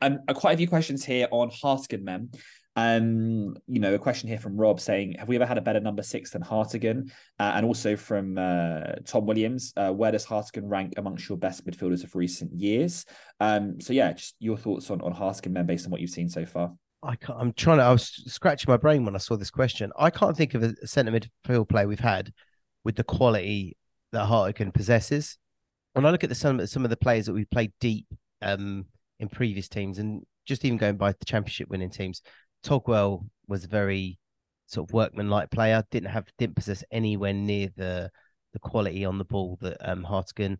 Um, quite a few questions here on Hartigan Mem. Um, you know, a question here from Rob saying, "Have we ever had a better number six than Hartigan?" Uh, and also from uh, Tom Williams, uh, "Where does Hartigan rank amongst your best midfielders of recent years?" Um, so yeah, just your thoughts on on Hartigan, Mem, based on what you've seen so far. I can't, I'm trying to. I was scratching my brain when I saw this question. I can't think of a centre midfield player we've had with the quality that Hartigan possesses. When I look at the some some of the players that we've played deep um, in previous teams, and just even going by the championship winning teams, Togwell was a very sort of workman-like player. Didn't have didn't possess anywhere near the the quality on the ball that um, Hartigan.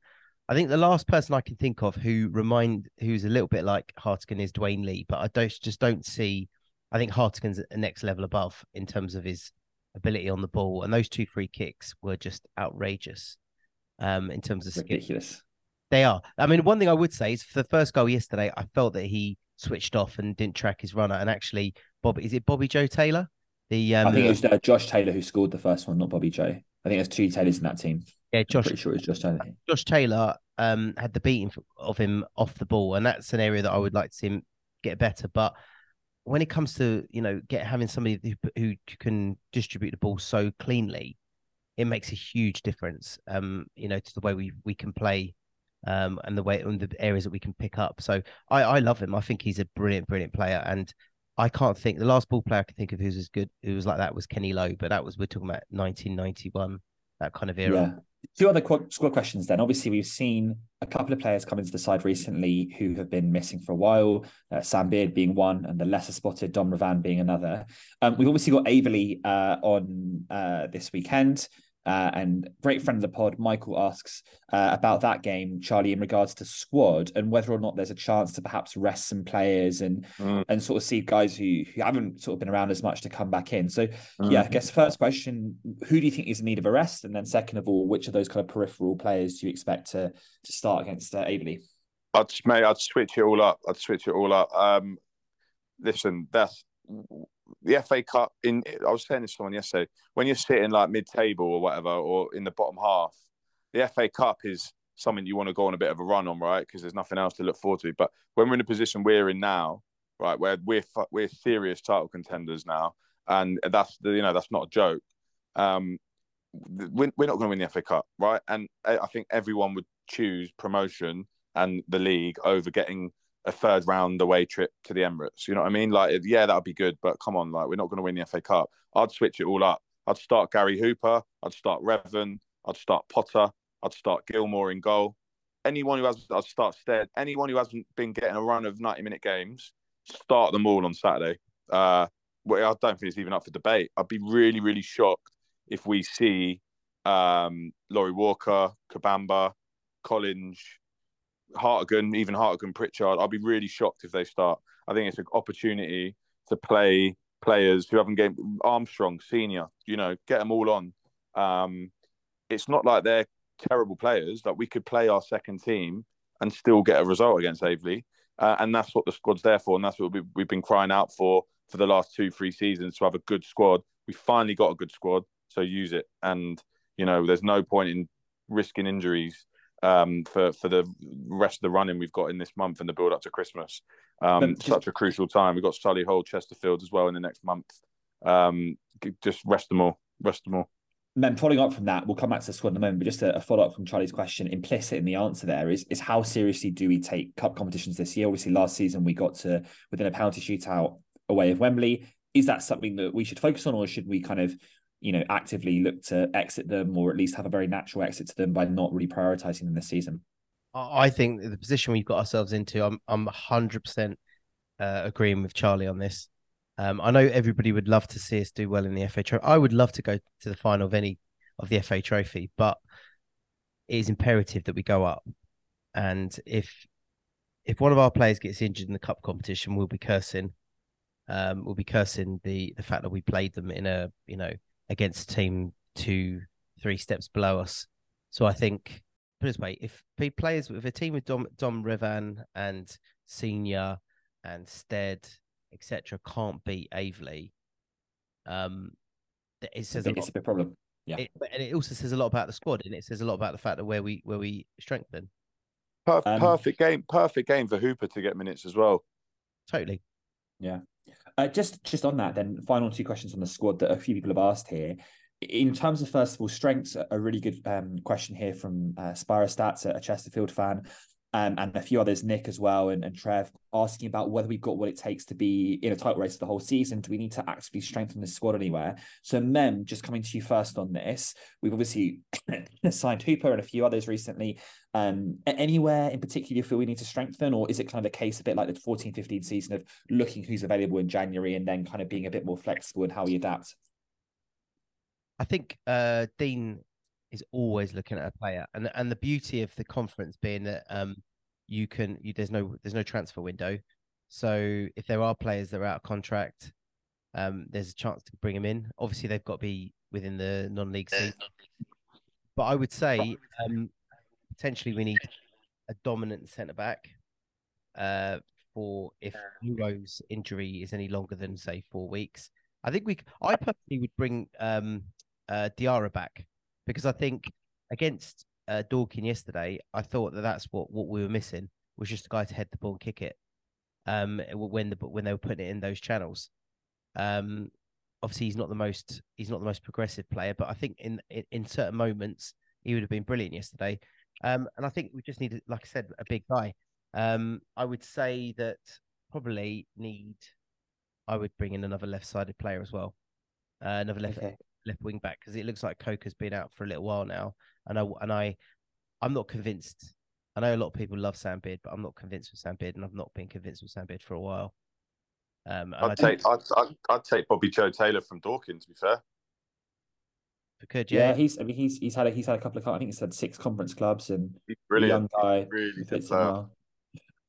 I think the last person I can think of who remind who's a little bit like Hartigan is Dwayne Lee, but I don't just don't see. I think Hartigan's a next level above in terms of his ability on the ball, and those two free kicks were just outrageous. Um, in terms of ridiculous, they are. I mean, one thing I would say is for the first goal yesterday, I felt that he switched off and didn't track his runner, and actually Bob, is it Bobby Joe Taylor? The um, I think it was uh, Josh Taylor who scored the first one, not Bobby Joe. I think there's two Taylors in that team. Yeah, Josh. I'm pretty sure it was Josh Taylor. Josh Taylor um, had the beating of him off the ball, and that's an area that I would like to see him get better. But when it comes to you know get having somebody who, who can distribute the ball so cleanly, it makes a huge difference. Um, you know, to the way we we can play um, and the way and the areas that we can pick up. So I, I love him. I think he's a brilliant, brilliant player. And I can't think the last ball player I can think of who's as good who was like that was Kenny Lowe, but that was we're talking about 1991, that kind of era. Yeah. Two other qu- squad questions then. Obviously, we've seen a couple of players come into the side recently who have been missing for a while. Uh, Sam Beard being one, and the lesser spotted Dom Revan being another. Um, we've obviously got Aveley uh, on uh, this weekend. Uh, and great friend of the pod, Michael asks uh, about that game, Charlie, in regards to squad and whether or not there's a chance to perhaps rest some players and mm. and sort of see guys who, who haven't sort of been around as much to come back in. So mm. yeah, I guess first question, who do you think is in need of a rest? And then second of all, which of those kind of peripheral players do you expect to to start against uh, Aveley? I'd mate, I'd switch it all up. I'd switch it all up. Um, listen, that's the FA Cup in I was saying this to someone yesterday. When you're sitting like mid-table or whatever, or in the bottom half, the FA Cup is something you want to go on a bit of a run on, right? Because there's nothing else to look forward to. But when we're in the position we're in now, right, where we're we're serious title contenders now, and that's you know that's not a joke. Um, we're, we're not going to win the FA Cup, right? And I think everyone would choose promotion and the league over getting a third round away trip to the Emirates. You know what I mean? Like, yeah, that'd be good, but come on, like, we're not going to win the FA Cup. I'd switch it all up. I'd start Gary Hooper. I'd start Revan. I'd start Potter. I'd start Gilmour in goal. Anyone who has, I'd start Stead. Anyone who hasn't been getting a run of ninety-minute games, start them all on Saturday. Uh, well, I don't think it's even up for debate. I'd be really, really shocked if we see um, Laurie Walker, Kabamba, Collinge, Hartigan, even Hartigan, Pritchard. I'll be really shocked if they start. I think it's an opportunity to play players who haven't game Armstrong, senior. You know, get them all on. Um, it's not like they're terrible players. Like we could play our second team and still get a result against Aveley, uh, and that's what the squad's there for, and that's what we've been crying out for for the last two, three seasons to have a good squad. We finally got a good squad, so use it. And you know, there's no point in risking injuries um, for for the rest of the running we've got in this month and the build up to Christmas. Um, just, such a crucial time. We've got Solihull, Chesterfield as well in the next month. Um, just rest them all. Rest them all. then following up from that, we'll come back to the squad in a moment, but just a, a follow up from Charlie's question, implicit in the answer there is is how seriously do we take cup competitions this year? Obviously, last season we got to within a penalty shootout away of Wembley. Is that something that we should focus on, or should we kind of you know, actively look to exit them or at least have a very natural exit to them by not really prioritizing them this season? I think the position we've got ourselves into, I'm I'm 100% uh, agreeing with Charlie on this. Um, I know everybody would love to see us do well in the FA Trophy. I would love to go to the final of any of the FA Trophy, but it is imperative that we go up. And if if one of our players gets injured in the cup competition, we'll be cursing. Um, we'll be cursing the the fact that we played them in a you know against a team two, three steps below us. So I think, put this way, if players with a team with Dom, Dom Revan and Senior and Stead, etc., can't beat Aveley, um, it says a, it's a big problem. Yeah, it, and it also says a lot about the squad, and it says a lot about the fact that where we where we strengthen. Um, perfect game, perfect game for Hooper to get minutes as well. Totally. Yeah. Uh, just just on that, then final two questions on the squad that a few people have asked here. In terms of first of all strengths, a really good um, question here from uh, Spirostats, a Chesterfield fan um, and a few others, Nick as well, and, and Trev, asking about whether we've got what it takes to be in a title race for the whole season. Do we need to actively strengthen the squad anywhere? So, Mem, just coming to you first on this. We've obviously [COUGHS] signed Hooper and a few others recently. Um, anywhere in particular you feel we need to strengthen, or is it kind of a case a bit like the 14 15 season of looking who's available in January and then kind of being a bit more flexible in how we adapt? I think uh, Dean is always looking at a player, and and the beauty of the conference being that um you can you, there's no there's no transfer window, so if there are players that are out of contract, um there's a chance to bring them in. Obviously, they've got to be within the non-league season, but I would say um potentially we need a dominant centre back. Uh, for if Hugo's injury is any longer than say four weeks, I think we. I personally would bring um uh Diarra back because I think against uh, Dorking yesterday, I thought that that's what, what we were missing was just a guy to head the ball and kick it. Um, when the when they were putting it in those channels. Um, obviously he's not the most he's not the most progressive player, but I think in in, in certain moments he would have been brilliant yesterday. Um, and I think we just need, like I said, a big guy. Um, I would say that probably need. I would bring in another left-sided player as well, uh, another left okay left wing back because it looks like Coker's been out for a little while now, and I and I, I'm not convinced. I know a lot of people love Sam Beard, but I'm not convinced with Sam Beard, and I've not been convinced with Sam Beard for a while. Um, I'd take I'd, I'd, I'd, take Bobby Joe Taylor from Dawkins. To be fair, could yeah. yeah. he's I mean he's he's had a, he's had a couple of I think he's had six conference clubs and he's brilliant. young guy really fits well.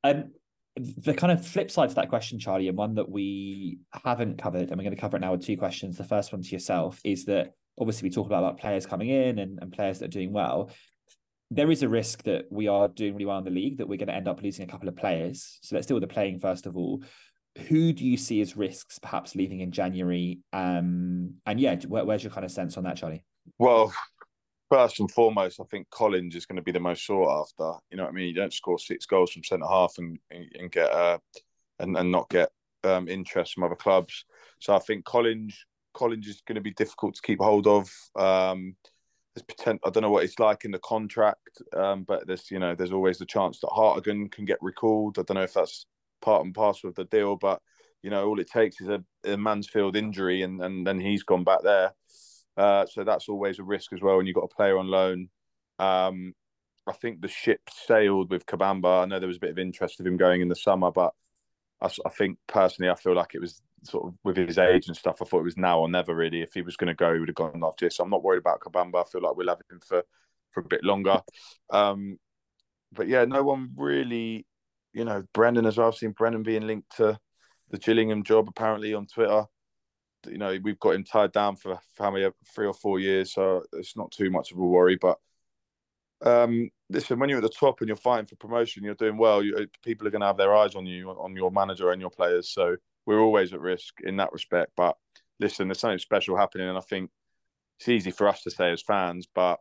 Um, the kind of flip side to that question, Charlie, and one that we haven't covered, and we're going to cover it now with two questions. The first one to yourself is that obviously we talk about, about players coming in and, and players that are doing well. There is a risk that we are doing really well in the league that we're going to end up losing a couple of players. So let's deal with the playing first of all. Who do you see as risks perhaps leaving in January? Um, and yeah, where, where's your kind of sense on that, Charlie? Well, first and foremost, I think Collinge is going to be the most sought after. You know what I mean? You don't score six goals from centre half and and get uh and, and not get um, interest from other clubs. So I think Collinge Collinge is going to be difficult to keep hold of. Um, there's potential. I don't know what it's like in the contract, um, but there's you know there's always the chance that Hartigan can get recalled. I don't know if that's part and parcel of the deal, but you know all it takes is a, a Mansfield injury and and then he's gone back there. Uh, so that's always a risk as well when you've got a player on loan. Um, I think the ship sailed with Kabamba. I know there was a bit of interest of him going in the summer, but I, I think personally, I feel like it was sort of with his age and stuff. I thought it was now or never. Really, if he was going to go, he would have gone after this. So I'm not worried about Kabamba. I feel like we'll have him for for a bit longer. Um, but yeah, no one really, you know, Brennan as well. I've seen Brennan being linked to the Gillingham job apparently on Twitter. You know, we've got him tied down for, many three or four years, so it's not too much of a worry. But um, listen, when you're at the top and you're fighting for promotion, you're doing well. You, people are going to have their eyes on you, on your manager and your players. So we're always at risk in that respect. But listen, there's something special happening, and I think it's easy for us to say as fans, but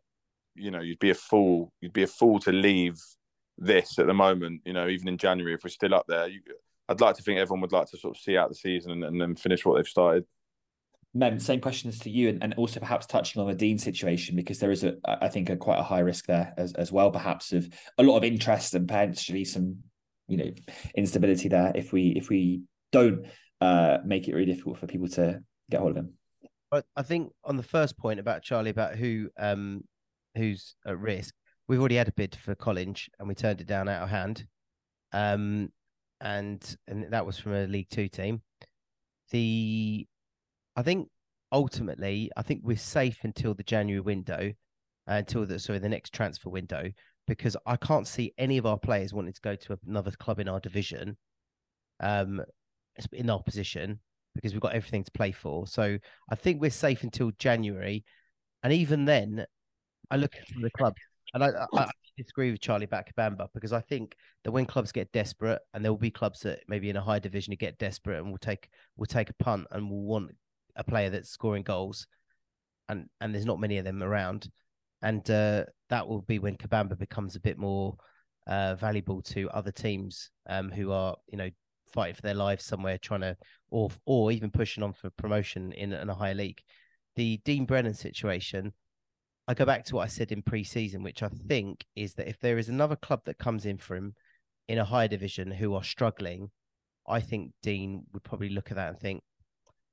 you know, you'd be a fool. You'd be a fool to leave this at the moment. You know, even in January, if we're still up there, you, I'd like to think everyone would like to sort of see out the season and, and then finish what they've started. Mem, same questions to you, and, and also perhaps touching on the Dean situation because there is a, I think, a quite a high risk there as, as well, perhaps of a lot of interest and potentially some, you know, instability there if we if we don't uh, make it really difficult for people to get hold of him. But I think on the first point about Charlie about who um who's at risk, we've already had a bid for Collinge and we turned it down out of hand, um, and and that was from a League Two team. The I think ultimately, I think we're safe until the January window, uh, until the sorry the next transfer window, because I can't see any of our players wanting to go to another club in our division, um, in our position because we've got everything to play for. So I think we're safe until January, and even then, I look at the club and I, I, I disagree with Charlie about Kabamba because I think that when clubs get desperate, and there will be clubs that maybe in a high division get desperate and will take will take a punt and will want a player that's scoring goals, and and there's not many of them around, and uh, that will be when Kabamba becomes a bit more uh, valuable to other teams um, who are you know fighting for their lives somewhere, trying to or or even pushing on for promotion in, in a higher league. The Dean Brennan situation. I go back to what I said in pre-season, which I think is that if there is another club that comes in for him in a higher division who are struggling, I think Dean would probably look at that and think,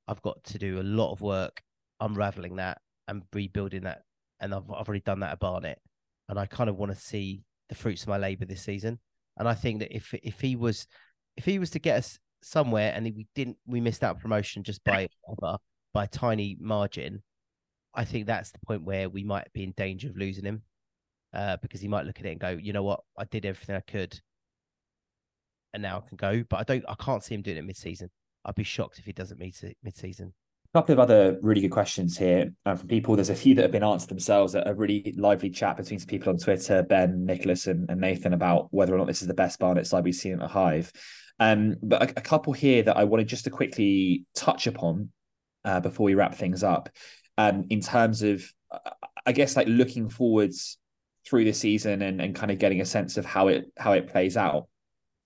I've got to do a lot of work unraveling that and rebuilding that. And I've, I've already done that at Barnet. And I kind of want to see the fruits of my labor this season. And I think that if if he was if he was to get us somewhere and we didn't we missed out promotion just by by a tiny margin, I think that's the point where we might be in danger of losing him. Uh, because he might look at it and go, you know what, I did everything I could, and now I can go. But I don't, I can't see him doing it mid season. I'd be shocked if he doesn't meet mid-season. A couple of other really good questions here uh, from people. There's a few that have been answered themselves. A really lively chat between some people on Twitter, Ben, Nicholas, and, and Nathan, about whether or not this is the best Barnet side we've seen at the Hive. Um, but a, a, couple here that I wanted just to quickly touch upon uh, before we wrap things up. Um, in terms of, I guess, like looking forwards through the season and, and kind of getting a sense of how it how it plays out.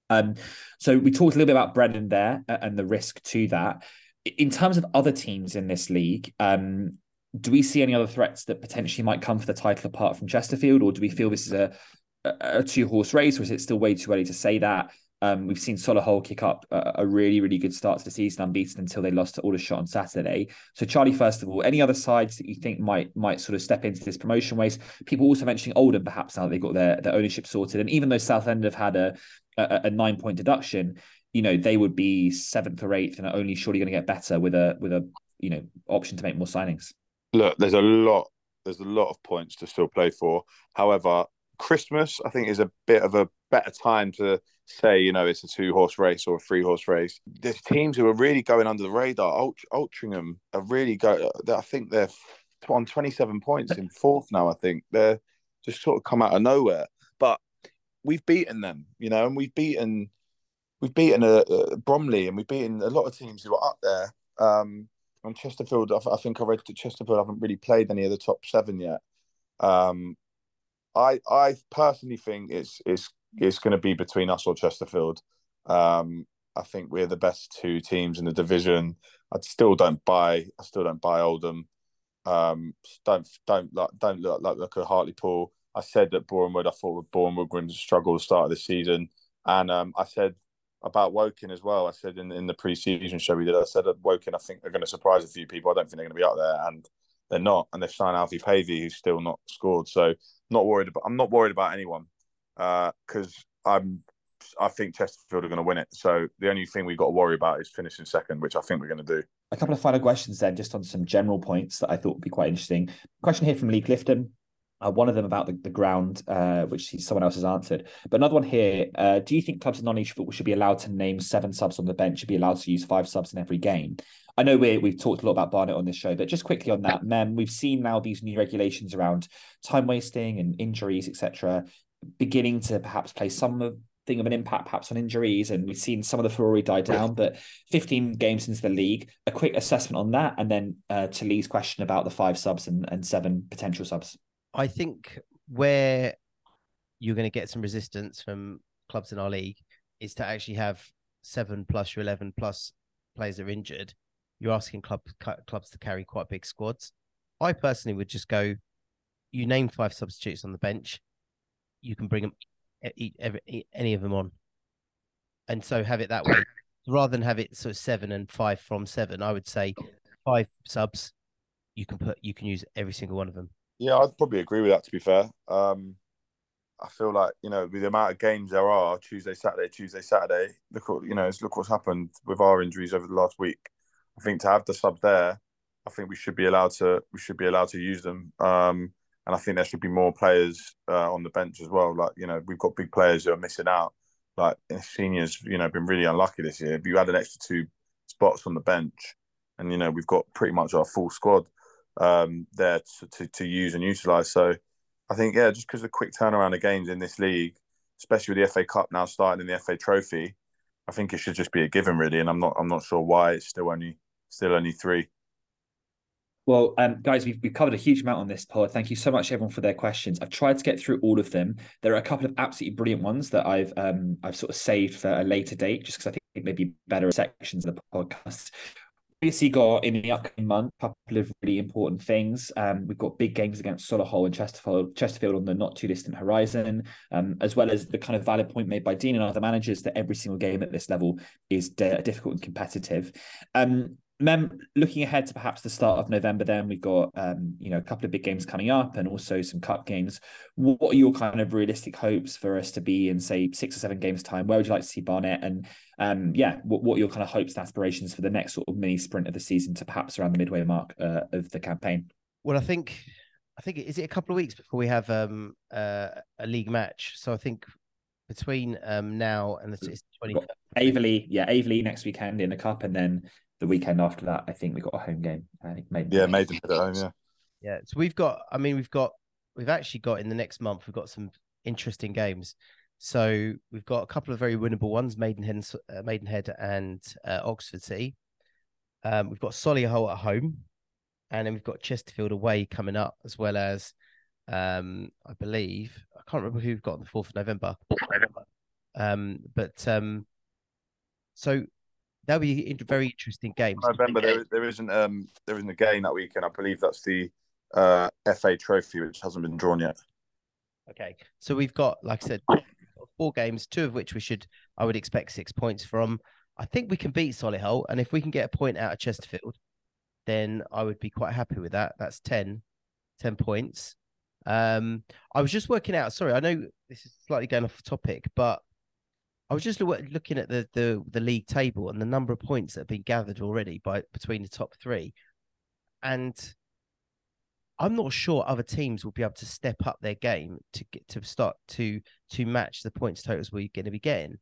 Um, so we talked a little bit about Brennan there and the risk to that. In terms of other teams in this league, um, do we see any other threats that potentially might come for the title apart from Chesterfield, or do we feel this is a, a two horse race, or is it still way too early to say that? Um, we've seen Solihull kick up a, a, really, really good start to the season, unbeaten until they lost to Aldershot on Saturday. So, Charlie, first of all, any other sides that you think might might sort of step into this promotion race? People also mentioning Oldham, perhaps now they've got their, their ownership sorted, and even though Southend have had a a, a nine point deduction, you know they would be seventh or eighth, and are only surely going to get better with a with a you know option to make more signings. Look, there's a lot. There's a lot of points to still play for. However, Christmas, I think, is a bit of a better time to say, you know, it's a two horse race or a three horse race. There's teams who are really going under the radar. Alt- Altrincham are really go. I think they're on 27 points in fourth now. I think they're just sort of come out of nowhere. But we've beaten them, you know, and we've beaten we've beaten a, a Bromley and we've beaten a lot of teams who are up there. Um, and Chesterfield, I, I think I read that Chesterfield haven't really played any of the top seven yet. Um, I I personally think it's it's it's going to be between us or Chesterfield. Um, I think we're the best two teams in the division. I still don't buy. I still don't buy Oldham. Um, don't don't like don't look like look at Hartlepool. I said that Boreham Wood. I thought Boreham Wood were going to struggle to start of the season, and um, I said about Woking as well. I said in in the pre-season show we did. I said that Woking. I think they're going to surprise a few people. I don't think they're going to be up there, and they're not. And they've signed Alfie Pavey, who's still not scored. So not worried about. I'm not worried about anyone because uh, I'm. I think Chesterfield are going to win it. So the only thing we've got to worry about is finishing second, which I think we're going to do. A couple of final questions then, just on some general points that I thought would be quite interesting. Question here from Lee Clifton. Uh, one of them about the, the ground, uh, which someone else has answered. But another one here. Uh, do you think clubs in non-league football should be allowed to name seven subs on the bench? Should be allowed to use five subs in every game? I know we we've talked a lot about Barnet on this show, but just quickly on that, Mem, we've seen now these new regulations around time wasting and injuries, etc., beginning to perhaps play some thing of an impact perhaps on injuries and we've seen some of the furore die down but 15 games into the league a quick assessment on that and then uh, to lee's question about the five subs and, and seven potential subs I think where you're going to get some resistance from clubs in our league is to actually have seven plus your 11 plus players are injured. You're asking club, clubs to carry quite big squads. I personally would just go, you name five substitutes on the bench, you can bring them, every, any of them on. And so have it that way. Rather than have it sort of seven and five from seven, I would say five subs, you can put, you can use every single one of them. Yeah, I'd probably agree with that. To be fair, um, I feel like you know with the amount of games there are Tuesday, Saturday, Tuesday, Saturday. Look what you know. Look what's happened with our injuries over the last week. I think to have the subs there, I think we should be allowed to we should be allowed to use them. Um, and I think there should be more players uh, on the bench as well. Like you know, we've got big players who are missing out. Like seniors, you know, been really unlucky this year. If you had an extra two spots on the bench, and you know we've got pretty much our full squad um, there to, to, to use and utilize. So I think yeah, just because the quick turnaround of games in this league, especially with the FA Cup now starting in the FA Trophy, I think it should just be a given really. And I'm not I'm not sure why it's still only still only three. Well, um, guys, we've, we've covered a huge amount on this pod. Thank you so much, everyone, for their questions. I've tried to get through all of them. There are a couple of absolutely brilliant ones that I've um, I've sort of saved for a later date, just because I think it may be better sections of the podcast obviously got in the upcoming month a couple of really important things. Um, we've got big games against Solihull and Chesterfield, Chesterfield on the not too distant horizon, um, as well as the kind of valid point made by Dean and other managers that every single game at this level is difficult and competitive. Um, Mem, looking ahead to perhaps the start of November, then we've got um, you know a couple of big games coming up and also some cup games. What are your kind of realistic hopes for us to be in say six or seven games time? Where would you like to see Barnet? And um, yeah, what, what are your kind of hopes and aspirations for the next sort of mini sprint of the season to perhaps around the midway mark uh, of the campaign? Well, I think I think is it a couple of weeks before we have um, uh, a league match. So I think between um, now and the twenty Aveley, yeah, Aveley next weekend in the cup, and then the weekend after that, I think we got a home game. I think Maidenhead. Yeah, Maidenhead at home. Yeah. Yeah. So we've got. I mean, we've got. We've actually got in the next month. We've got some interesting games. So we've got a couple of very winnable ones: Maidenhead, uh, Maidenhead, and uh, Oxford City. Um, we've got Solihull at home, and then we've got Chesterfield away coming up, as well as um, I believe I can't remember who we've got on the fourth of November. Um, but um, so that'll be very interesting games. November there, there isn't um there isn't a game that weekend. I believe that's the uh FA Trophy, which hasn't been drawn yet. Okay, so we've got, like I said, four games, two of which we should, I would expect six points from. I think we can beat Solihull, and if we can get a point out of Chesterfield, then I would be quite happy with that. That's 10, 10 points. Um, I was just working out. Sorry, I know this is slightly going off topic, but I was just looking at the, the the league table and the number of points that have been gathered already by between the top three, and I'm not sure other teams will be able to step up their game to get to start to to match the points totals we're going to be getting.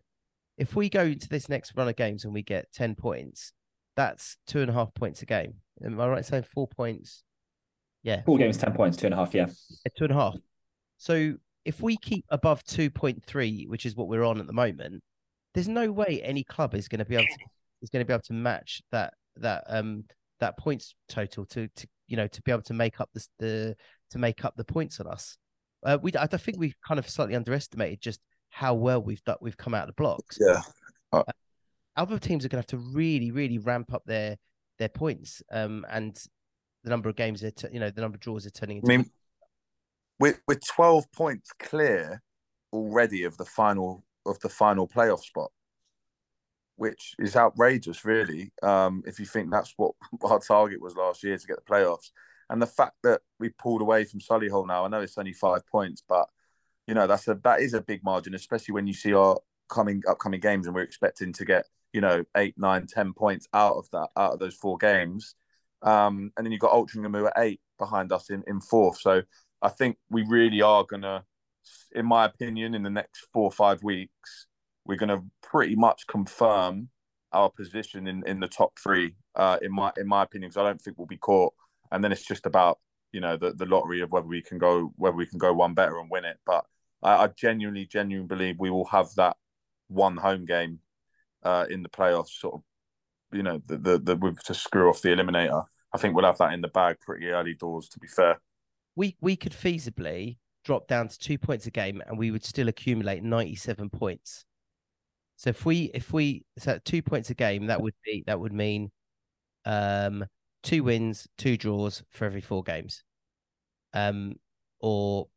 If we go to this next run of games and we get ten points, that's two and a half points a game. Am I right saying four points? Yeah, four games, ten points, two and a half. Yeah, yeah two and a half. So if we keep above 2.3, which is what we're on at the moment, there's no way any club is going to be able to is going to be able to match that that um that points total to to you know to be able to make up this the to make up the points on us. Uh, we I think we've kind of slightly underestimated just how well we've done, we've come out of the blocks. Yeah. Uh, other teams are going to have to really really ramp up their their points um and the number of games are t- you know the number of draws are turning into. I mean, we're we're twelve points clear already of the final of the final playoff spot, which is outrageous, really. Um, if you think that's what [LAUGHS] our target was last year to get the playoffs, and the fact that we pulled away from Solihull now, I know it's only five points, but you know that's a that is a big margin, especially when you see our coming upcoming games, and we're expecting to get you know eight, nine, ten points out of that out of those four games. Um, and then you've got Altrincham at eight behind us in, in fourth. So I think we really are gonna, in my opinion, in the next four or five weeks, we're gonna pretty much confirm our position in, in the top three. Uh, in my in my opinion, because I don't think we'll be caught. And then it's just about you know the, the lottery of whether we can go whether we can go one better and win it. But I, I genuinely genuinely believe we will have that one home game uh, in the playoffs, sort of you know the the, the to screw off the eliminator. I think we'll have that in the bag pretty early doors. To be fair, we we could feasibly drop down to two points a game, and we would still accumulate ninety seven points. So if we if we so two points a game, that would be that would mean um two wins, two draws for every four games. Um or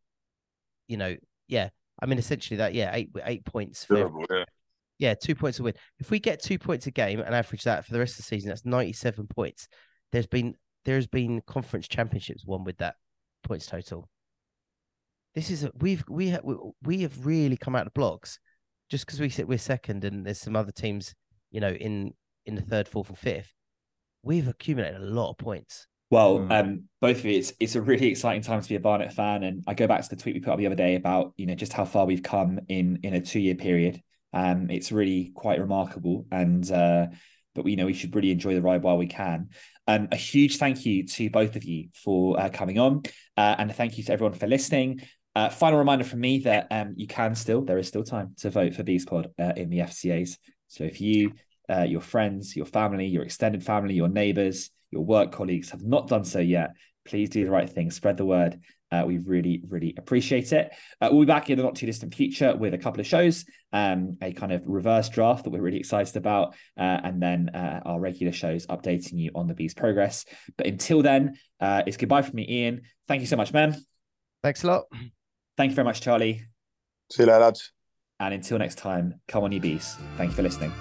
you know, yeah. I mean essentially that, yeah, eight eight points for Terrible, yeah. yeah, two points a win. If we get two points a game and average that for the rest of the season, that's ninety seven points. There's been there's been conference championships won with that points total. This is a, we've we have we have really come out of blocks just because we sit we're second and there's some other teams you know in in the third, fourth, and fifth. We've accumulated a lot of points. Well, mm. um, both of you, it's it's a really exciting time to be a Barnet fan, and I go back to the tweet we put up the other day about you know just how far we've come in in a two year period. Um, it's really quite remarkable, and uh, but we you know we should really enjoy the ride while we can. Um, a huge thank you to both of you for uh, coming on, uh, and thank you to everyone for listening. Uh, final reminder from me that um, you can still, there is still time to vote for Bees Pod uh, in the FCAs. So if you, uh, your friends, your family, your extended family, your neighbours, your work colleagues have not done so yet, please do the right thing. Spread the word. Uh, we really, really appreciate it. Uh, we'll be back in the not too distant future with a couple of shows, um, a kind of reverse draft that we're really excited about, uh, and then uh, our regular shows updating you on the bees' progress. But until then, uh, it's goodbye from me, Iain. Thank you so much, man. Thanks a lot. Thank you very much, Charlie. See you later, lads. And until next time, come on, you bees. Thank you for listening.